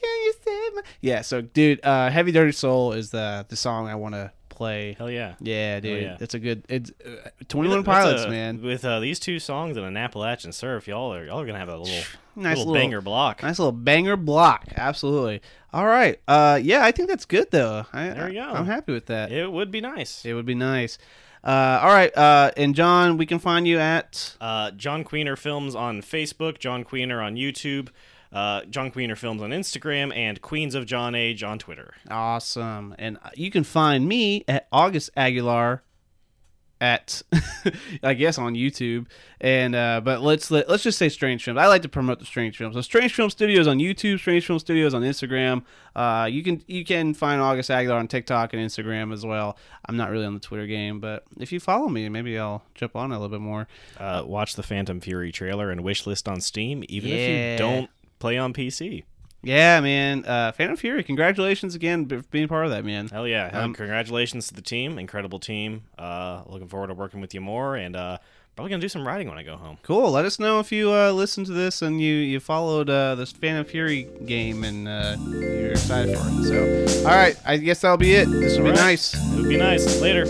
Can you save my? Yeah, so dude, uh, "Heavy Dirty Soul" is the the song I want to play. Hell yeah. Yeah, dude, yeah. it's a good. It's uh, Twenty One Pilots, a- man. With uh, these two songs and an Appalachian Surf, y'all are y'all are gonna have a little [sighs] Nice little, little, banger block. nice little banger block. Absolutely. All right. Uh, yeah, I think that's good though. I, There we go. I'm happy with that. It would be nice. It would be nice. Uh, all right. Uh, and John, we can find you at. Uh, John Queener Films on Facebook, John Queener on YouTube, uh, John Queener Films on Instagram, and Queens of John Age on Twitter. Awesome. And you can find me at August Aguilar at [laughs] I guess on YouTube. And uh but let's let, let's just say Strange Films. I like to promote the Strange Films. So Strange Film Studios on YouTube, Strange Film Studios on Instagram. Uh you can you can find August Aguilar on TikTok and Instagram as well. I'm not really on the Twitter game, but if you follow me, maybe I'll jump on a little bit more. Uh, watch the Phantom Fury trailer and wishlist on Steam, even if you don't play on PC. Yeah, man. Uh Phantom Fury, congratulations again for being part of that, man. Hell yeah! Um, congratulations to the team, incredible team. Uh, looking forward to working with you more, and uh, probably gonna do some writing when I go home. Cool. Let us know if you uh, listened to this and you you followed uh, this Phantom Fury game and uh, you're excited for it. So, all right, I guess that'll be it. This will be right. nice. It would be nice. Later.